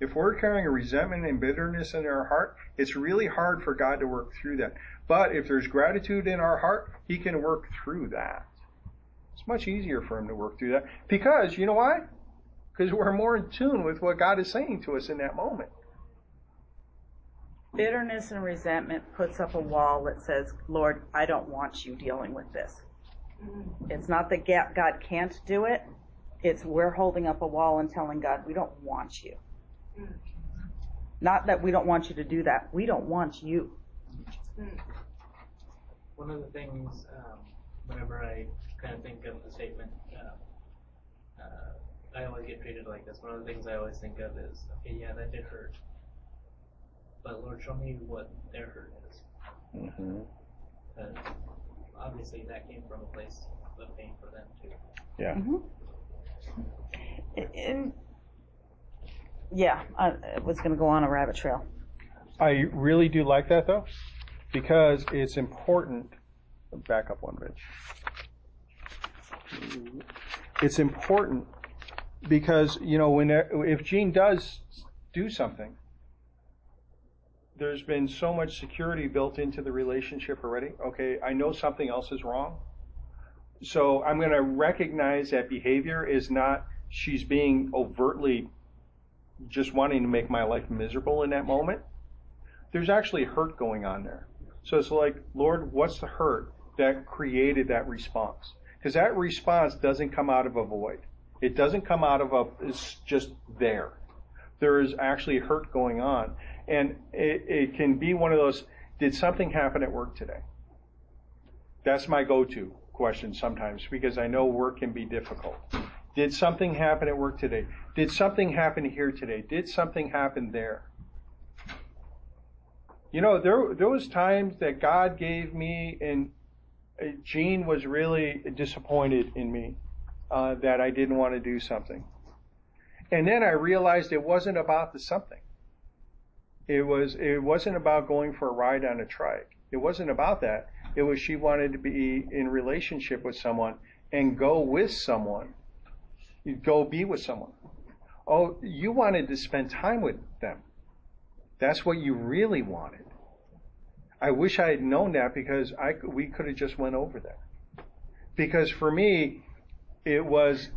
If we're carrying a resentment and bitterness in our heart, it's really hard for God to work through that. But if there's gratitude in our heart, He can work through that. It's much easier for Him to work through that. Because, you know why? Because we're more in tune with what God is saying to us in that moment. Bitterness and resentment puts up a wall that says, Lord, I don't want you dealing with this. It's not that God can't do it. It's we're holding up a wall and telling God, we don't want you. Not that we don't want you to do that. We don't want you. One of the things, um, whenever I kind of think of the statement, uh, uh, I always get treated like this. One of the things I always think of is, okay, yeah, that did hurt. But Lord, show me what their hurt is. Mm-hmm. Because obviously that came from a place of pain for them too. Yeah. Mm-hmm. And yeah, I was going to go on a rabbit trail. I really do like that though, because it's important. Back up one bit. It's important because you know when if Jean does do something, there's been so much security built into the relationship already. Okay, I know something else is wrong. So I'm going to recognize that behavior is not she's being overtly just wanting to make my life miserable in that moment. There's actually hurt going on there. So it's like, Lord, what's the hurt that created that response? Because that response doesn't come out of a void. It doesn't come out of a, it's just there. There is actually hurt going on. And it, it can be one of those, did something happen at work today? That's my go-to question sometimes because I know work can be difficult. Did something happen at work today? Did something happen here today? Did something happen there? You know, there there was times that God gave me, and Jean was really disappointed in me uh, that I didn't want to do something. And then I realized it wasn't about the something. It was it wasn't about going for a ride on a trike. It wasn't about that. It was she wanted to be in relationship with someone and go with someone. You go be with someone. Oh, you wanted to spend time with them. That's what you really wanted. I wish I had known that because I we could have just went over that. Because for me, it was.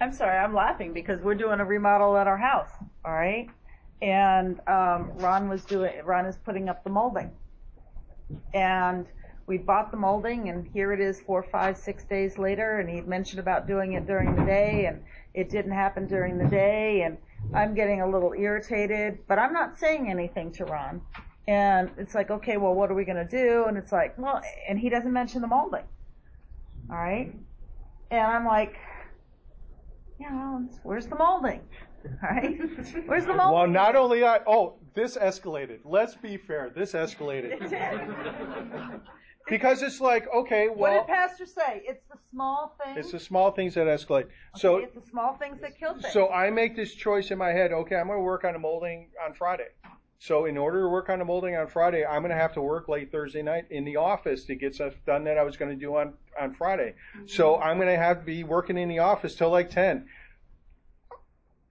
I'm sorry, I'm laughing because we're doing a remodel at our house. All right, and um, Ron was doing. Ron is putting up the molding, and we bought the molding, and here it is, four, five, six days later, and he mentioned about doing it during the day, and it didn't happen during the day, and I'm getting a little irritated, but I'm not saying anything to Ron. And it's like, okay, well, what are we going to do? And it's like, well, and he doesn't mention the molding. All right. And I'm like, yeah, where's the molding? Right. Where's the molding? Well, not only that, oh, this escalated. Let's be fair. This escalated. It did. because it's like, okay, well. What did Pastor say? It's the small things. It's the small things that escalate. Okay, so it's the small things that kill things. So I make this choice in my head. Okay, I'm going to work on the molding on Friday. So in order to work on the molding on Friday, I'm going to have to work late Thursday night in the office to get stuff done that I was going to do on on Friday. Mm-hmm. So I'm going to have to be working in the office till like 10.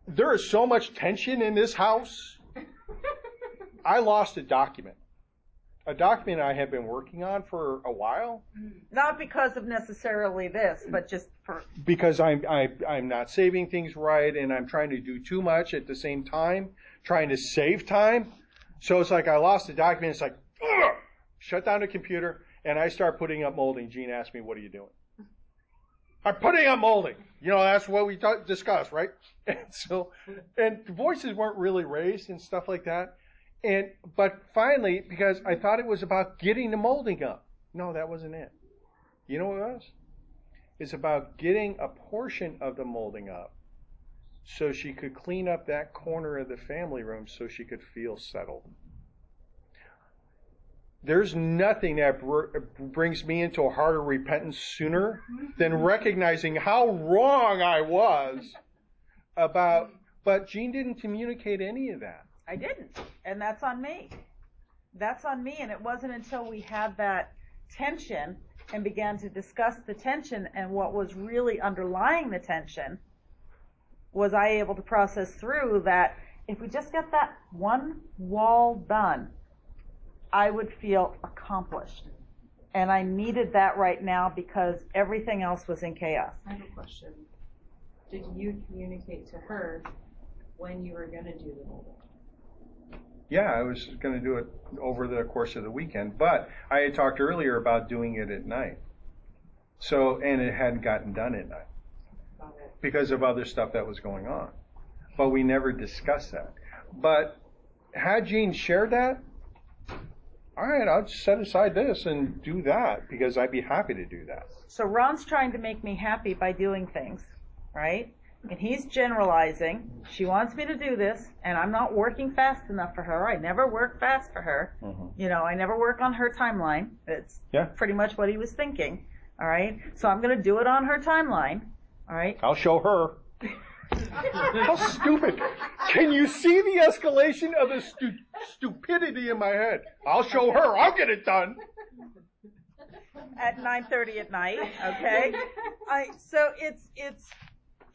There is so much tension in this house. I lost a document. A document I have been working on for a while. Not because of necessarily this, but just for because I'm I, I'm not saving things right, and I'm trying to do too much at the same time, trying to save time. So it's like I lost the document. It's like Ugh! shut down the computer, and I start putting up molding. Jean asked me, "What are you doing?" I'm putting up molding. You know, that's what we t- discussed, right? And so, and voices weren't really raised and stuff like that. And, but finally, because I thought it was about getting the molding up. No, that wasn't it. You know what it was? It's about getting a portion of the molding up so she could clean up that corner of the family room so she could feel settled. There's nothing that br- brings me into a heart of repentance sooner than mm-hmm. recognizing how wrong I was about, but Jean didn't communicate any of that. I didn't. And that's on me. That's on me. And it wasn't until we had that tension and began to discuss the tension and what was really underlying the tension was I able to process through that if we just get that one wall done, I would feel accomplished. And I needed that right now because everything else was in chaos. I have a question. Did you communicate to her when you were going to do the molding? Yeah, I was going to do it over the course of the weekend, but I had talked earlier about doing it at night. So, and it hadn't gotten done at night because of other stuff that was going on. But we never discussed that. But had Jean shared that, all right, I'll set aside this and do that because I'd be happy to do that. So Ron's trying to make me happy by doing things, right? And he's generalizing. She wants me to do this, and I'm not working fast enough for her. I never work fast for her. Mm-hmm. You know, I never work on her timeline. It's Yeah. pretty much what he was thinking. All right. So I'm going to do it on her timeline. All right. I'll show her. How stupid. Can you see the escalation of the stu- stupidity in my head? I'll show her. I'll get it done. at 9:30 at night, okay? I so it's it's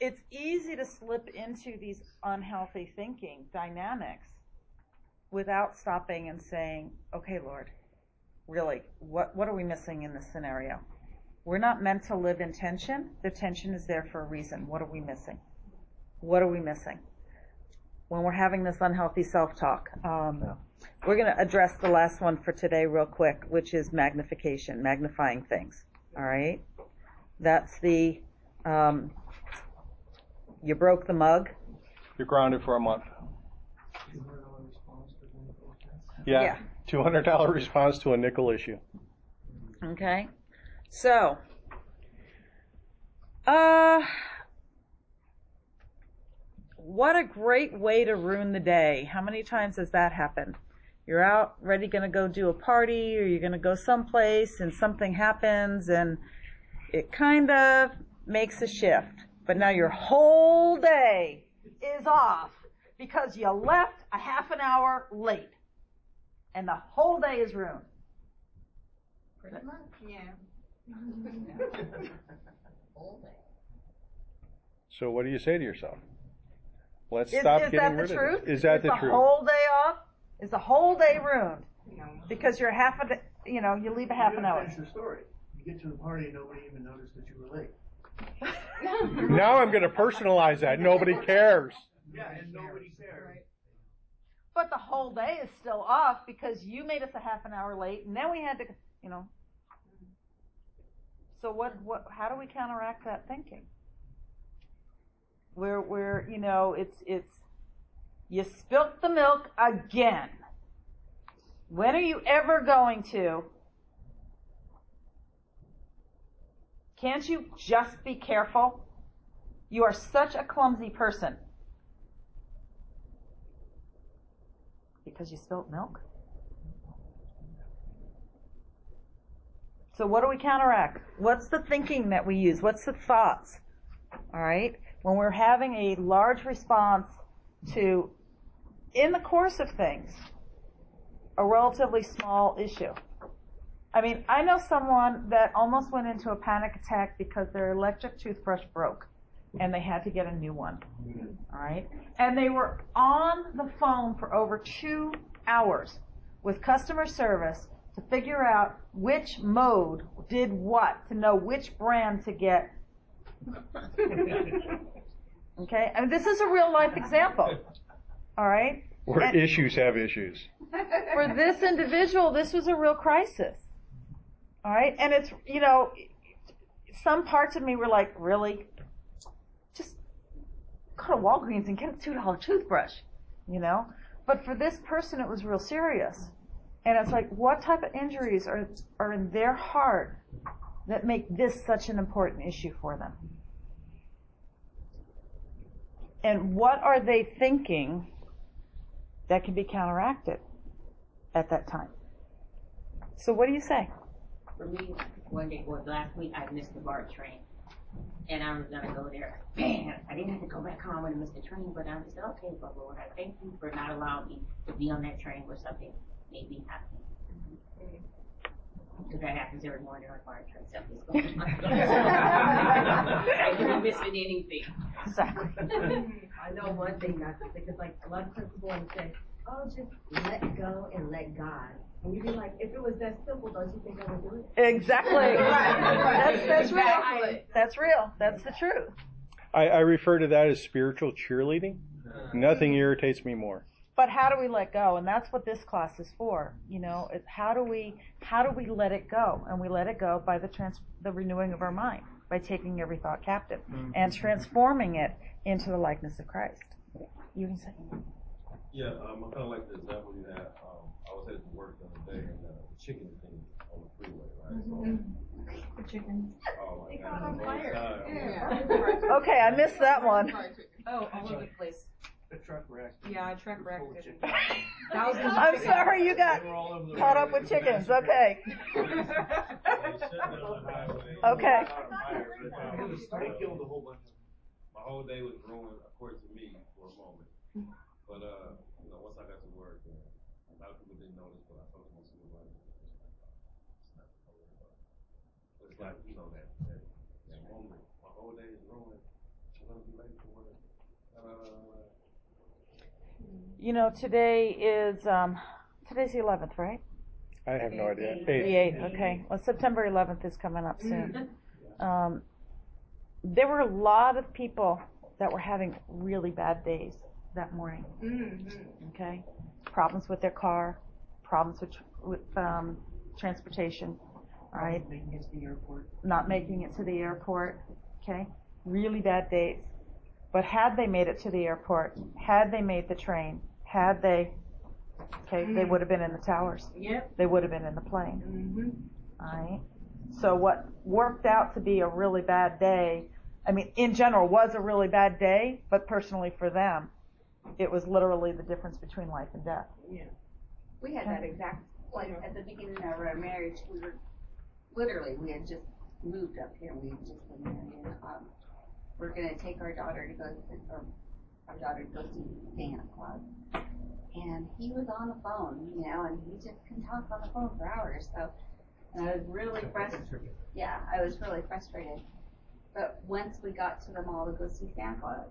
it's easy to slip into these unhealthy thinking dynamics without stopping and saying, "Okay, Lord, really, what what are we missing in this scenario? We're not meant to live in tension. The tension is there for a reason. What are we missing? What are we missing?" When we're having this unhealthy self-talk, um, we're going to address the last one for today real quick, which is magnification, magnifying things. All right? That's the, um, you broke the mug. You're grounded for a month. Yeah. Yeah. $200 response to a nickel issue. Okay? So, uh, what a great way to ruin the day. How many times has that happened? You're out ready going to go do a party or you're going to go someplace and something happens and it kind of makes a shift. But now your whole day is off because you left a half an hour late. And the whole day is ruined. Pretty much. Yeah. Whole day. So what do you say to yourself? Let's Is, stop is getting that the rid truth? of it. Is that is the, truth? whole day off? Is the whole day ruined? Because you're half a day, you know, you leave a half You an gotta hour. Finish the story. You get to the party and nobody even noticed that you were late. Now I'm going to personalize that. Nobody cares. Yeah, and nobody cared. But the whole day is still off because you made us a half an hour late and then we had to, you know. So what, what, how do we counteract that thinking? Where, where, you know, it's, it's, you spilt the milk again. When are you ever going to? Can't you just be careful? You are such a clumsy person. Because you spilt milk? So what do we counteract? What's the thinking that we use? What's the thoughts? All right? When we're having a large response to, in the course of things, a relatively small issue. I mean, I know someone that almost went into a panic attack because their electric toothbrush broke and they had to get a new one. All right? And they were on the phone for over two hours with customer service to figure out which mode did what, to know which brand to get. Okay? Mean, this is a real life example. All right? Where And- issues have issues. for this individual, this was a real crisis. All right, and it's you know, some parts of me were like, really, just go to Walgreens and get a two dollar toothbrush, you know. But for this person, it was real serious, and it's like, what type of injuries are are in their heart that make this such an important issue for them? And what are they thinking that can be counteracted? at that time. So what do you say? For me, one day, well, last week, I missed the BART train. And I was gonna go there. Man, I didn't have to go back home when I missed the train, but I said, okay, but Lord, I thank you for not allowing me to be on that train where something may be happening. Mm-hmm. Because that happens every morning on BART train, something's going on. I could be missing anything. Exactly. I know one thing, not to because like a lot of times people want to say, oh, just let go and let God. And you'd be like, if it was that simple, don't you think I would do it? Exactly. That's, that's real. That's real. That's the truth. I, I refer to that as spiritual cheerleading. Uh. Nothing irritates me more. But how do we let go? And that's what this class is for. You know, it, how do we how do we let it go? And we let it go by the trans the renewing of our mind, by taking every thought captive Mhm. and transforming it into the likeness of Christ. You can say. Yeah, um, I kind of like the example you had. Um, I was headed to work the other day and uh, the chicken thing on the freeway, right? So, The chickens. oh my God, on fire. Yeah. Okay, I missed that one. Oh, all over the place. A truck wreck. Yeah, a truck wrecked Full of chickens. Thousands of I'm chickens. sorry you got They were all over the caught road. up with chickens. massacre. Okay. They shut down the highway. Okay. Caught on fire, but, It was- They killed a whole bunch of My whole day was ruined, according to me, for a moment. But, uh, you know, once I got to work, uh, a lot of people didn't notice, but I told my supervisor. "It's not to worry about. But it's like, you know, that, that, that moment, my whole day is ruined. I'm gonna be late for work. Uh, You know, today is um, today's the 11th, right? I have no idea. The Eight. 8th. Okay. Well, September 11th is coming up soon. Um, there were a lot of people that were having really bad days that morning. Mhm. Okay, problems with their car, problems with with um, transportation. All right, making it to the airport. not making it to the airport. Okay, really bad days. But had they made it to the airport, had they made the train, had they, okay, they would have been in the towers. Yep. They would have been in the plane. Mm-hmm. Alright? So what worked out to be a really bad day, I mean, in general, was a really bad day, but personally for them, it was literally the difference between life and death. Yeah. We had that exact, like, at the beginning of our marriage, we were, literally, we had just moved up here, we had just been married, and, um, we're gonna take our daughter to go, or our daughter to go see Santa Claus. And he was on the phone, you know, and he just can talk on the phone for hours, so, and I was really frustrated, yeah, I was really frustrated. But once we got to the mall to go see Santa Claus,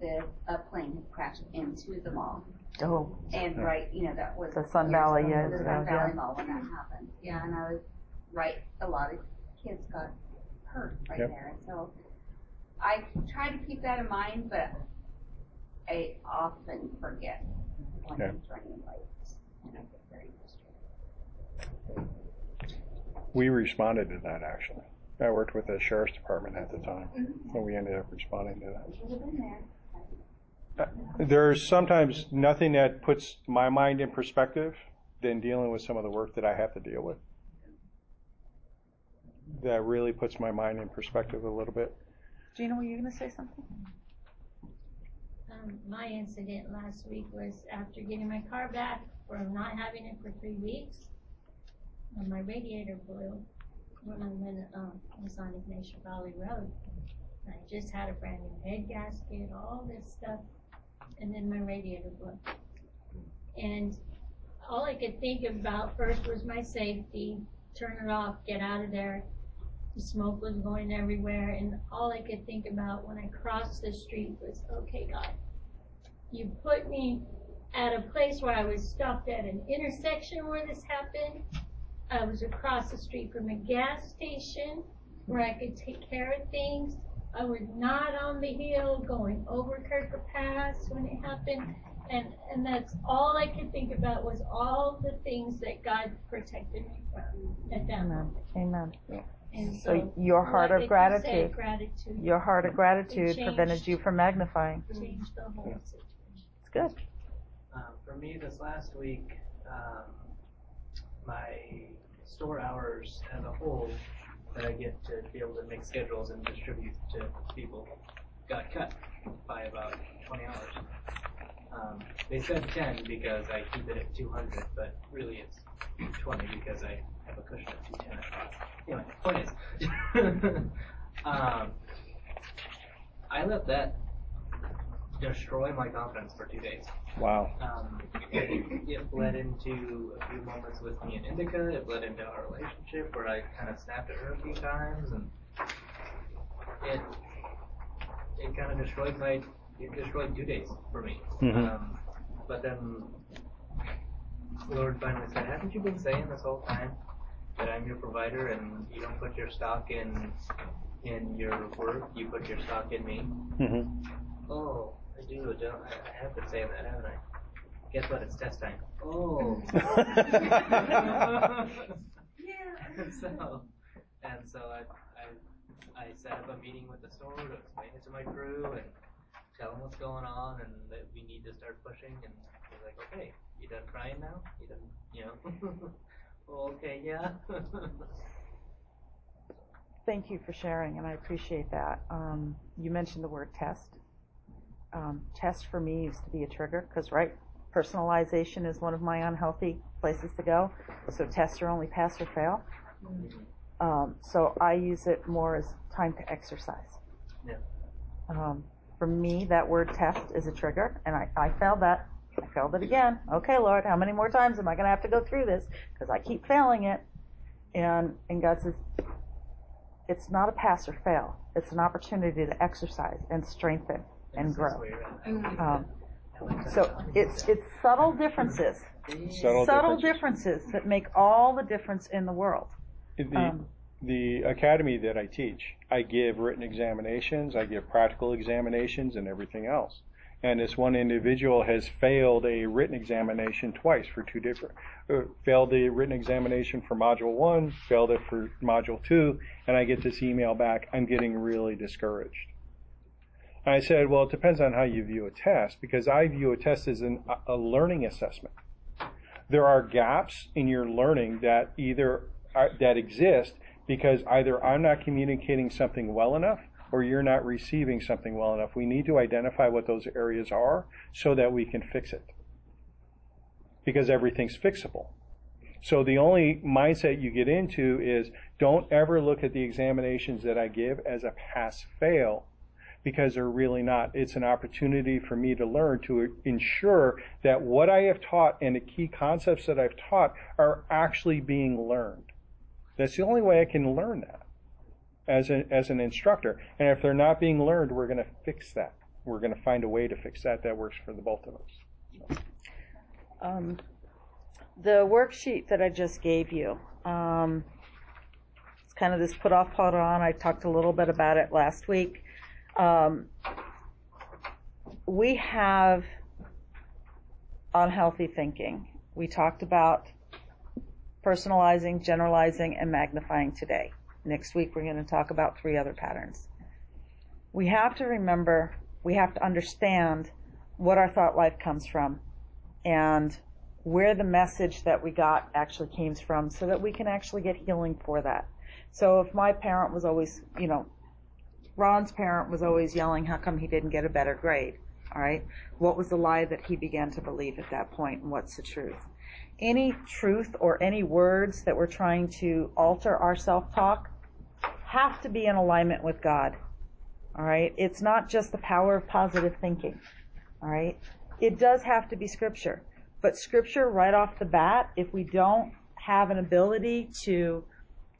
the, a plane had crashed into the mall. Oh. And right, you know, that was. The Sun Valley, ago, yeah, The Sun Valley yeah. Mall when that happened. Yeah, and I was, right, a lot of kids got hurt right Yep. there. So I try to keep that in mind, but I often forget when. I'm running late. And I get very frustrated. We responded to that actually. I worked with the sheriff's department at the time, mm-hmm. and we ended up responding to that. Should have been there. Uh, there's sometimes nothing that puts my mind in perspective than dealing with some of the work that I have to deal with. That really puts my mind in perspective a little bit. Gina, were you going to say something? Um, my incident last week was after getting my car back from not having it for three weeks. And my radiator blew when I went, um, was on Ygnacio Valley Road. I just had a brand new head gasket, all this stuff, and then my radiator blew. And all I could think about first was my safety, turn it off, get out of there. The smoke was going everywhere, and all I could think about when I crossed the street was, okay, God, you put me at a place where I was stopped at an intersection where this happened. I was across the street from a gas station where I could take care of things. I was not on the hill going over Kirker Pass when it happened. And, and that's all I could think about was all the things that God protected me from at that moment. Amen. And So so, your heart of gratitude, gratitude your heart of gratitude prevented you from magnifying. changed the whole situation. It's good. Um, for me, this last week, um, my store hours as a whole that I get to be able to make schedules and distribute to people got cut by about 20 hours. Um, they said 10 because I keep it at 200, but really it's 20 because I have a cushion at 210. I thought. Anyway, point is, um, I let that destroy my confidence for two days. Wow. Um, it bled into a few moments with me and Indica. It bled into our relationship where I kind of snapped at her a few times, and it it kind of destroyed my it destroyed two days for me. Mhm. Um, but then Lord finally said, "Haven't you been saying this whole time that I'm your provider and you don't put your stock in in your work? You put your stock in me." hmm Oh, I do. Don't I I have been saying that, haven't I? guess what? It's test time. Oh. Yeah. and so, and so I, I, I set up a meeting with the store to explain it to my crew and tell them what's going on and that we need to start pushing. And he's like, okay, you done crying now? You done, you know? okay, yeah. Thank you for sharing, and I appreciate that. Um, you mentioned the word test. Um, test for me used to be a trigger because, right, personalization is one of my unhealthy places to go. So tests are only pass or fail. Um, so I use it more as time to exercise. Yeah. Um, for me, that word test is a trigger, and I, I failed that. I failed it again. Okay, Lord, how many more times am I going to have to go through this? Because I keep failing it. And, and God says, it's not a pass or fail. It's an opportunity to exercise and strengthen and grow. Um, so it's it's subtle differences, Subtle subtle differences. differences that make all the difference in the world. The, Um, the academy that I teach, I give written examinations, I give practical examinations, and everything else. And this one individual has failed a written examination twice for two different, uh, failed the written examination for module one, failed it for module two, and I get this email back, I'm getting really discouraged. I said, well, it depends on how you view a test, because I view a test as an, a learning assessment. There are gaps in your learning that either are, that exist because either I'm not communicating something well enough or you're not receiving something well enough. We need to identify what those areas are so that we can fix it. Because everything's fixable. So the only mindset you get into is don't ever look at the examinations that I give as a pass fail because they're really not. It's an opportunity for me to learn to ensure that what I have taught and the key concepts that I've taught are actually being learned. That's the only way I can learn that as an, as an instructor. And if they're not being learned, we're going to fix that. We're going to find a way to fix that that works for the both of us. Um, the worksheet that I just gave you, um, it's kind of this put off, put on. I talked a little bit about it last week. Um, we have unhealthy thinking. We talked about personalizing, generalizing, and magnifying today. Next week, we're going to talk about three other patterns. We have to remember, we have to understand what our thought life comes from and where the message that we got actually came from so that we can actually get healing for that. So if my parent was always, you know, Ron's parent was always yelling, how come he didn't get a better grade? All right. What was the lie that he began to believe at that point and what's the truth? Any truth or any words that we're trying to alter our self-talk have to be in alignment with God. All right. It's not just the power of positive thinking. All right. It does have to be scripture, but scripture right off the bat, if we don't have an ability to,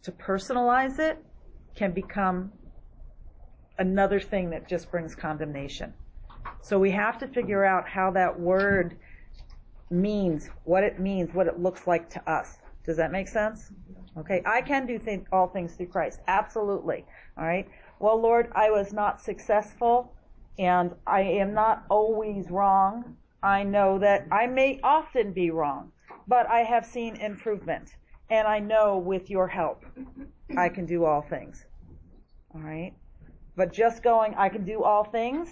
to personalize it, can become another thing that just brings condemnation. So we have to figure out how that word means, what it means, what it looks like to us. Does that make sense? Okay, I can do th- all things through Christ. Absolutely. All right. Well, Lord, I was not successful and I am not always wrong. I know that I may often be wrong, but I have seen improvement. And I know with your help, I can do all things. All right. But just going, I can do all things,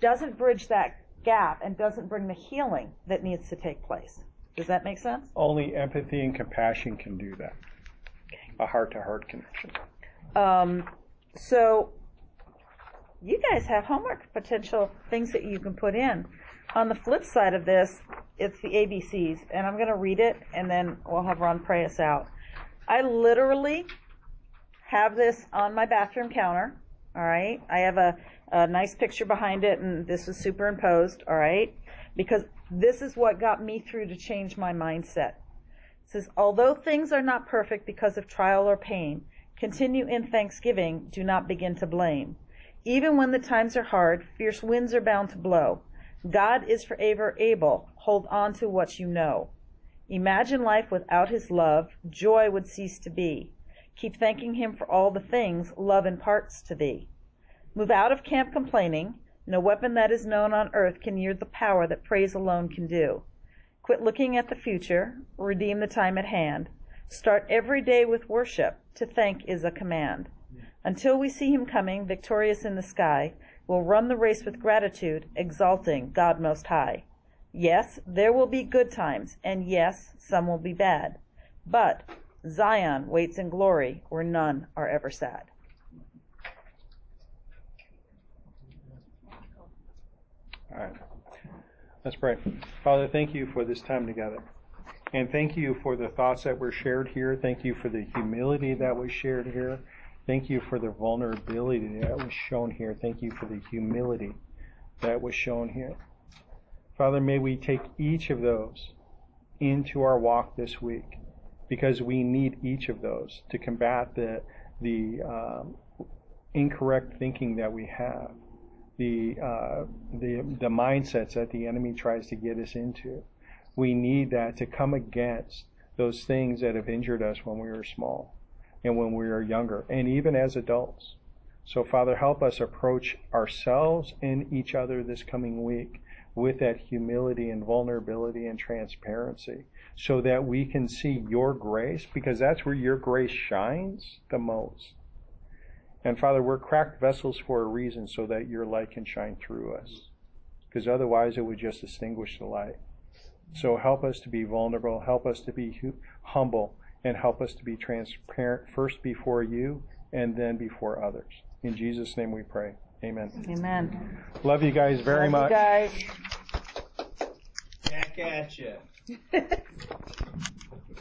doesn't bridge that gap and doesn't bring the healing that needs to take place. Does that make sense? Only empathy and compassion can do that. A heart to heart connection. Um, so you guys have homework potential things that you can put in. On the flip side of this, it's the ABCs, and I'm going to read it, and then we'll have Ron pray us out. I literally have this on my bathroom counter. All right. I have a, a nice picture behind it, and this is superimposed. All right. Because this is what got me through to change my mindset. It says, although things are not perfect because of trial or pain, continue in thanksgiving. Do not begin to blame. Even when the times are hard, fierce winds are bound to blow. God is forever able. Hold on to what you know. Imagine life without his love. Joy would cease to be. Keep thanking him for all the things love imparts to thee. Move out of camp complaining. No weapon that is known on earth can yield the power that praise alone can do. Quit looking at the future, redeem the time at hand. Start every day with worship. To thank is a command. Until we see him coming, victorious in the sky, we'll run the race with gratitude, exalting God Most High. Yes, there will be good times, and yes, some will be bad. But Zion waits in glory where none are ever sad. All right. Let's pray. Father, thank you for this time together. And thank you for the thoughts that were shared here. Thank you for the humility that was shared here. Thank you for the vulnerability that was shown here. Thank you for the humility that was shown here. Father, may we take each of those into our walk this week because we need each of those to combat the, the um, incorrect thinking that we have, the, uh, the, the mindsets that the enemy tries to get us into. We need that to come against those things that have injured us when we were small and when we were younger, and even as adults. So, Father, help us approach ourselves and each other this coming week with that humility and vulnerability and transparency so that we can see your grace because that's where your grace shines the most. And Father, we're cracked vessels for a reason so that your light can shine through us because otherwise it would just extinguish the light. So help us to be vulnerable, help us to be humble, and help us to be transparent first before you and then before others. In Jesus' name we pray. Amen. Amen. Love you guys very Love much. You guys. Back at you.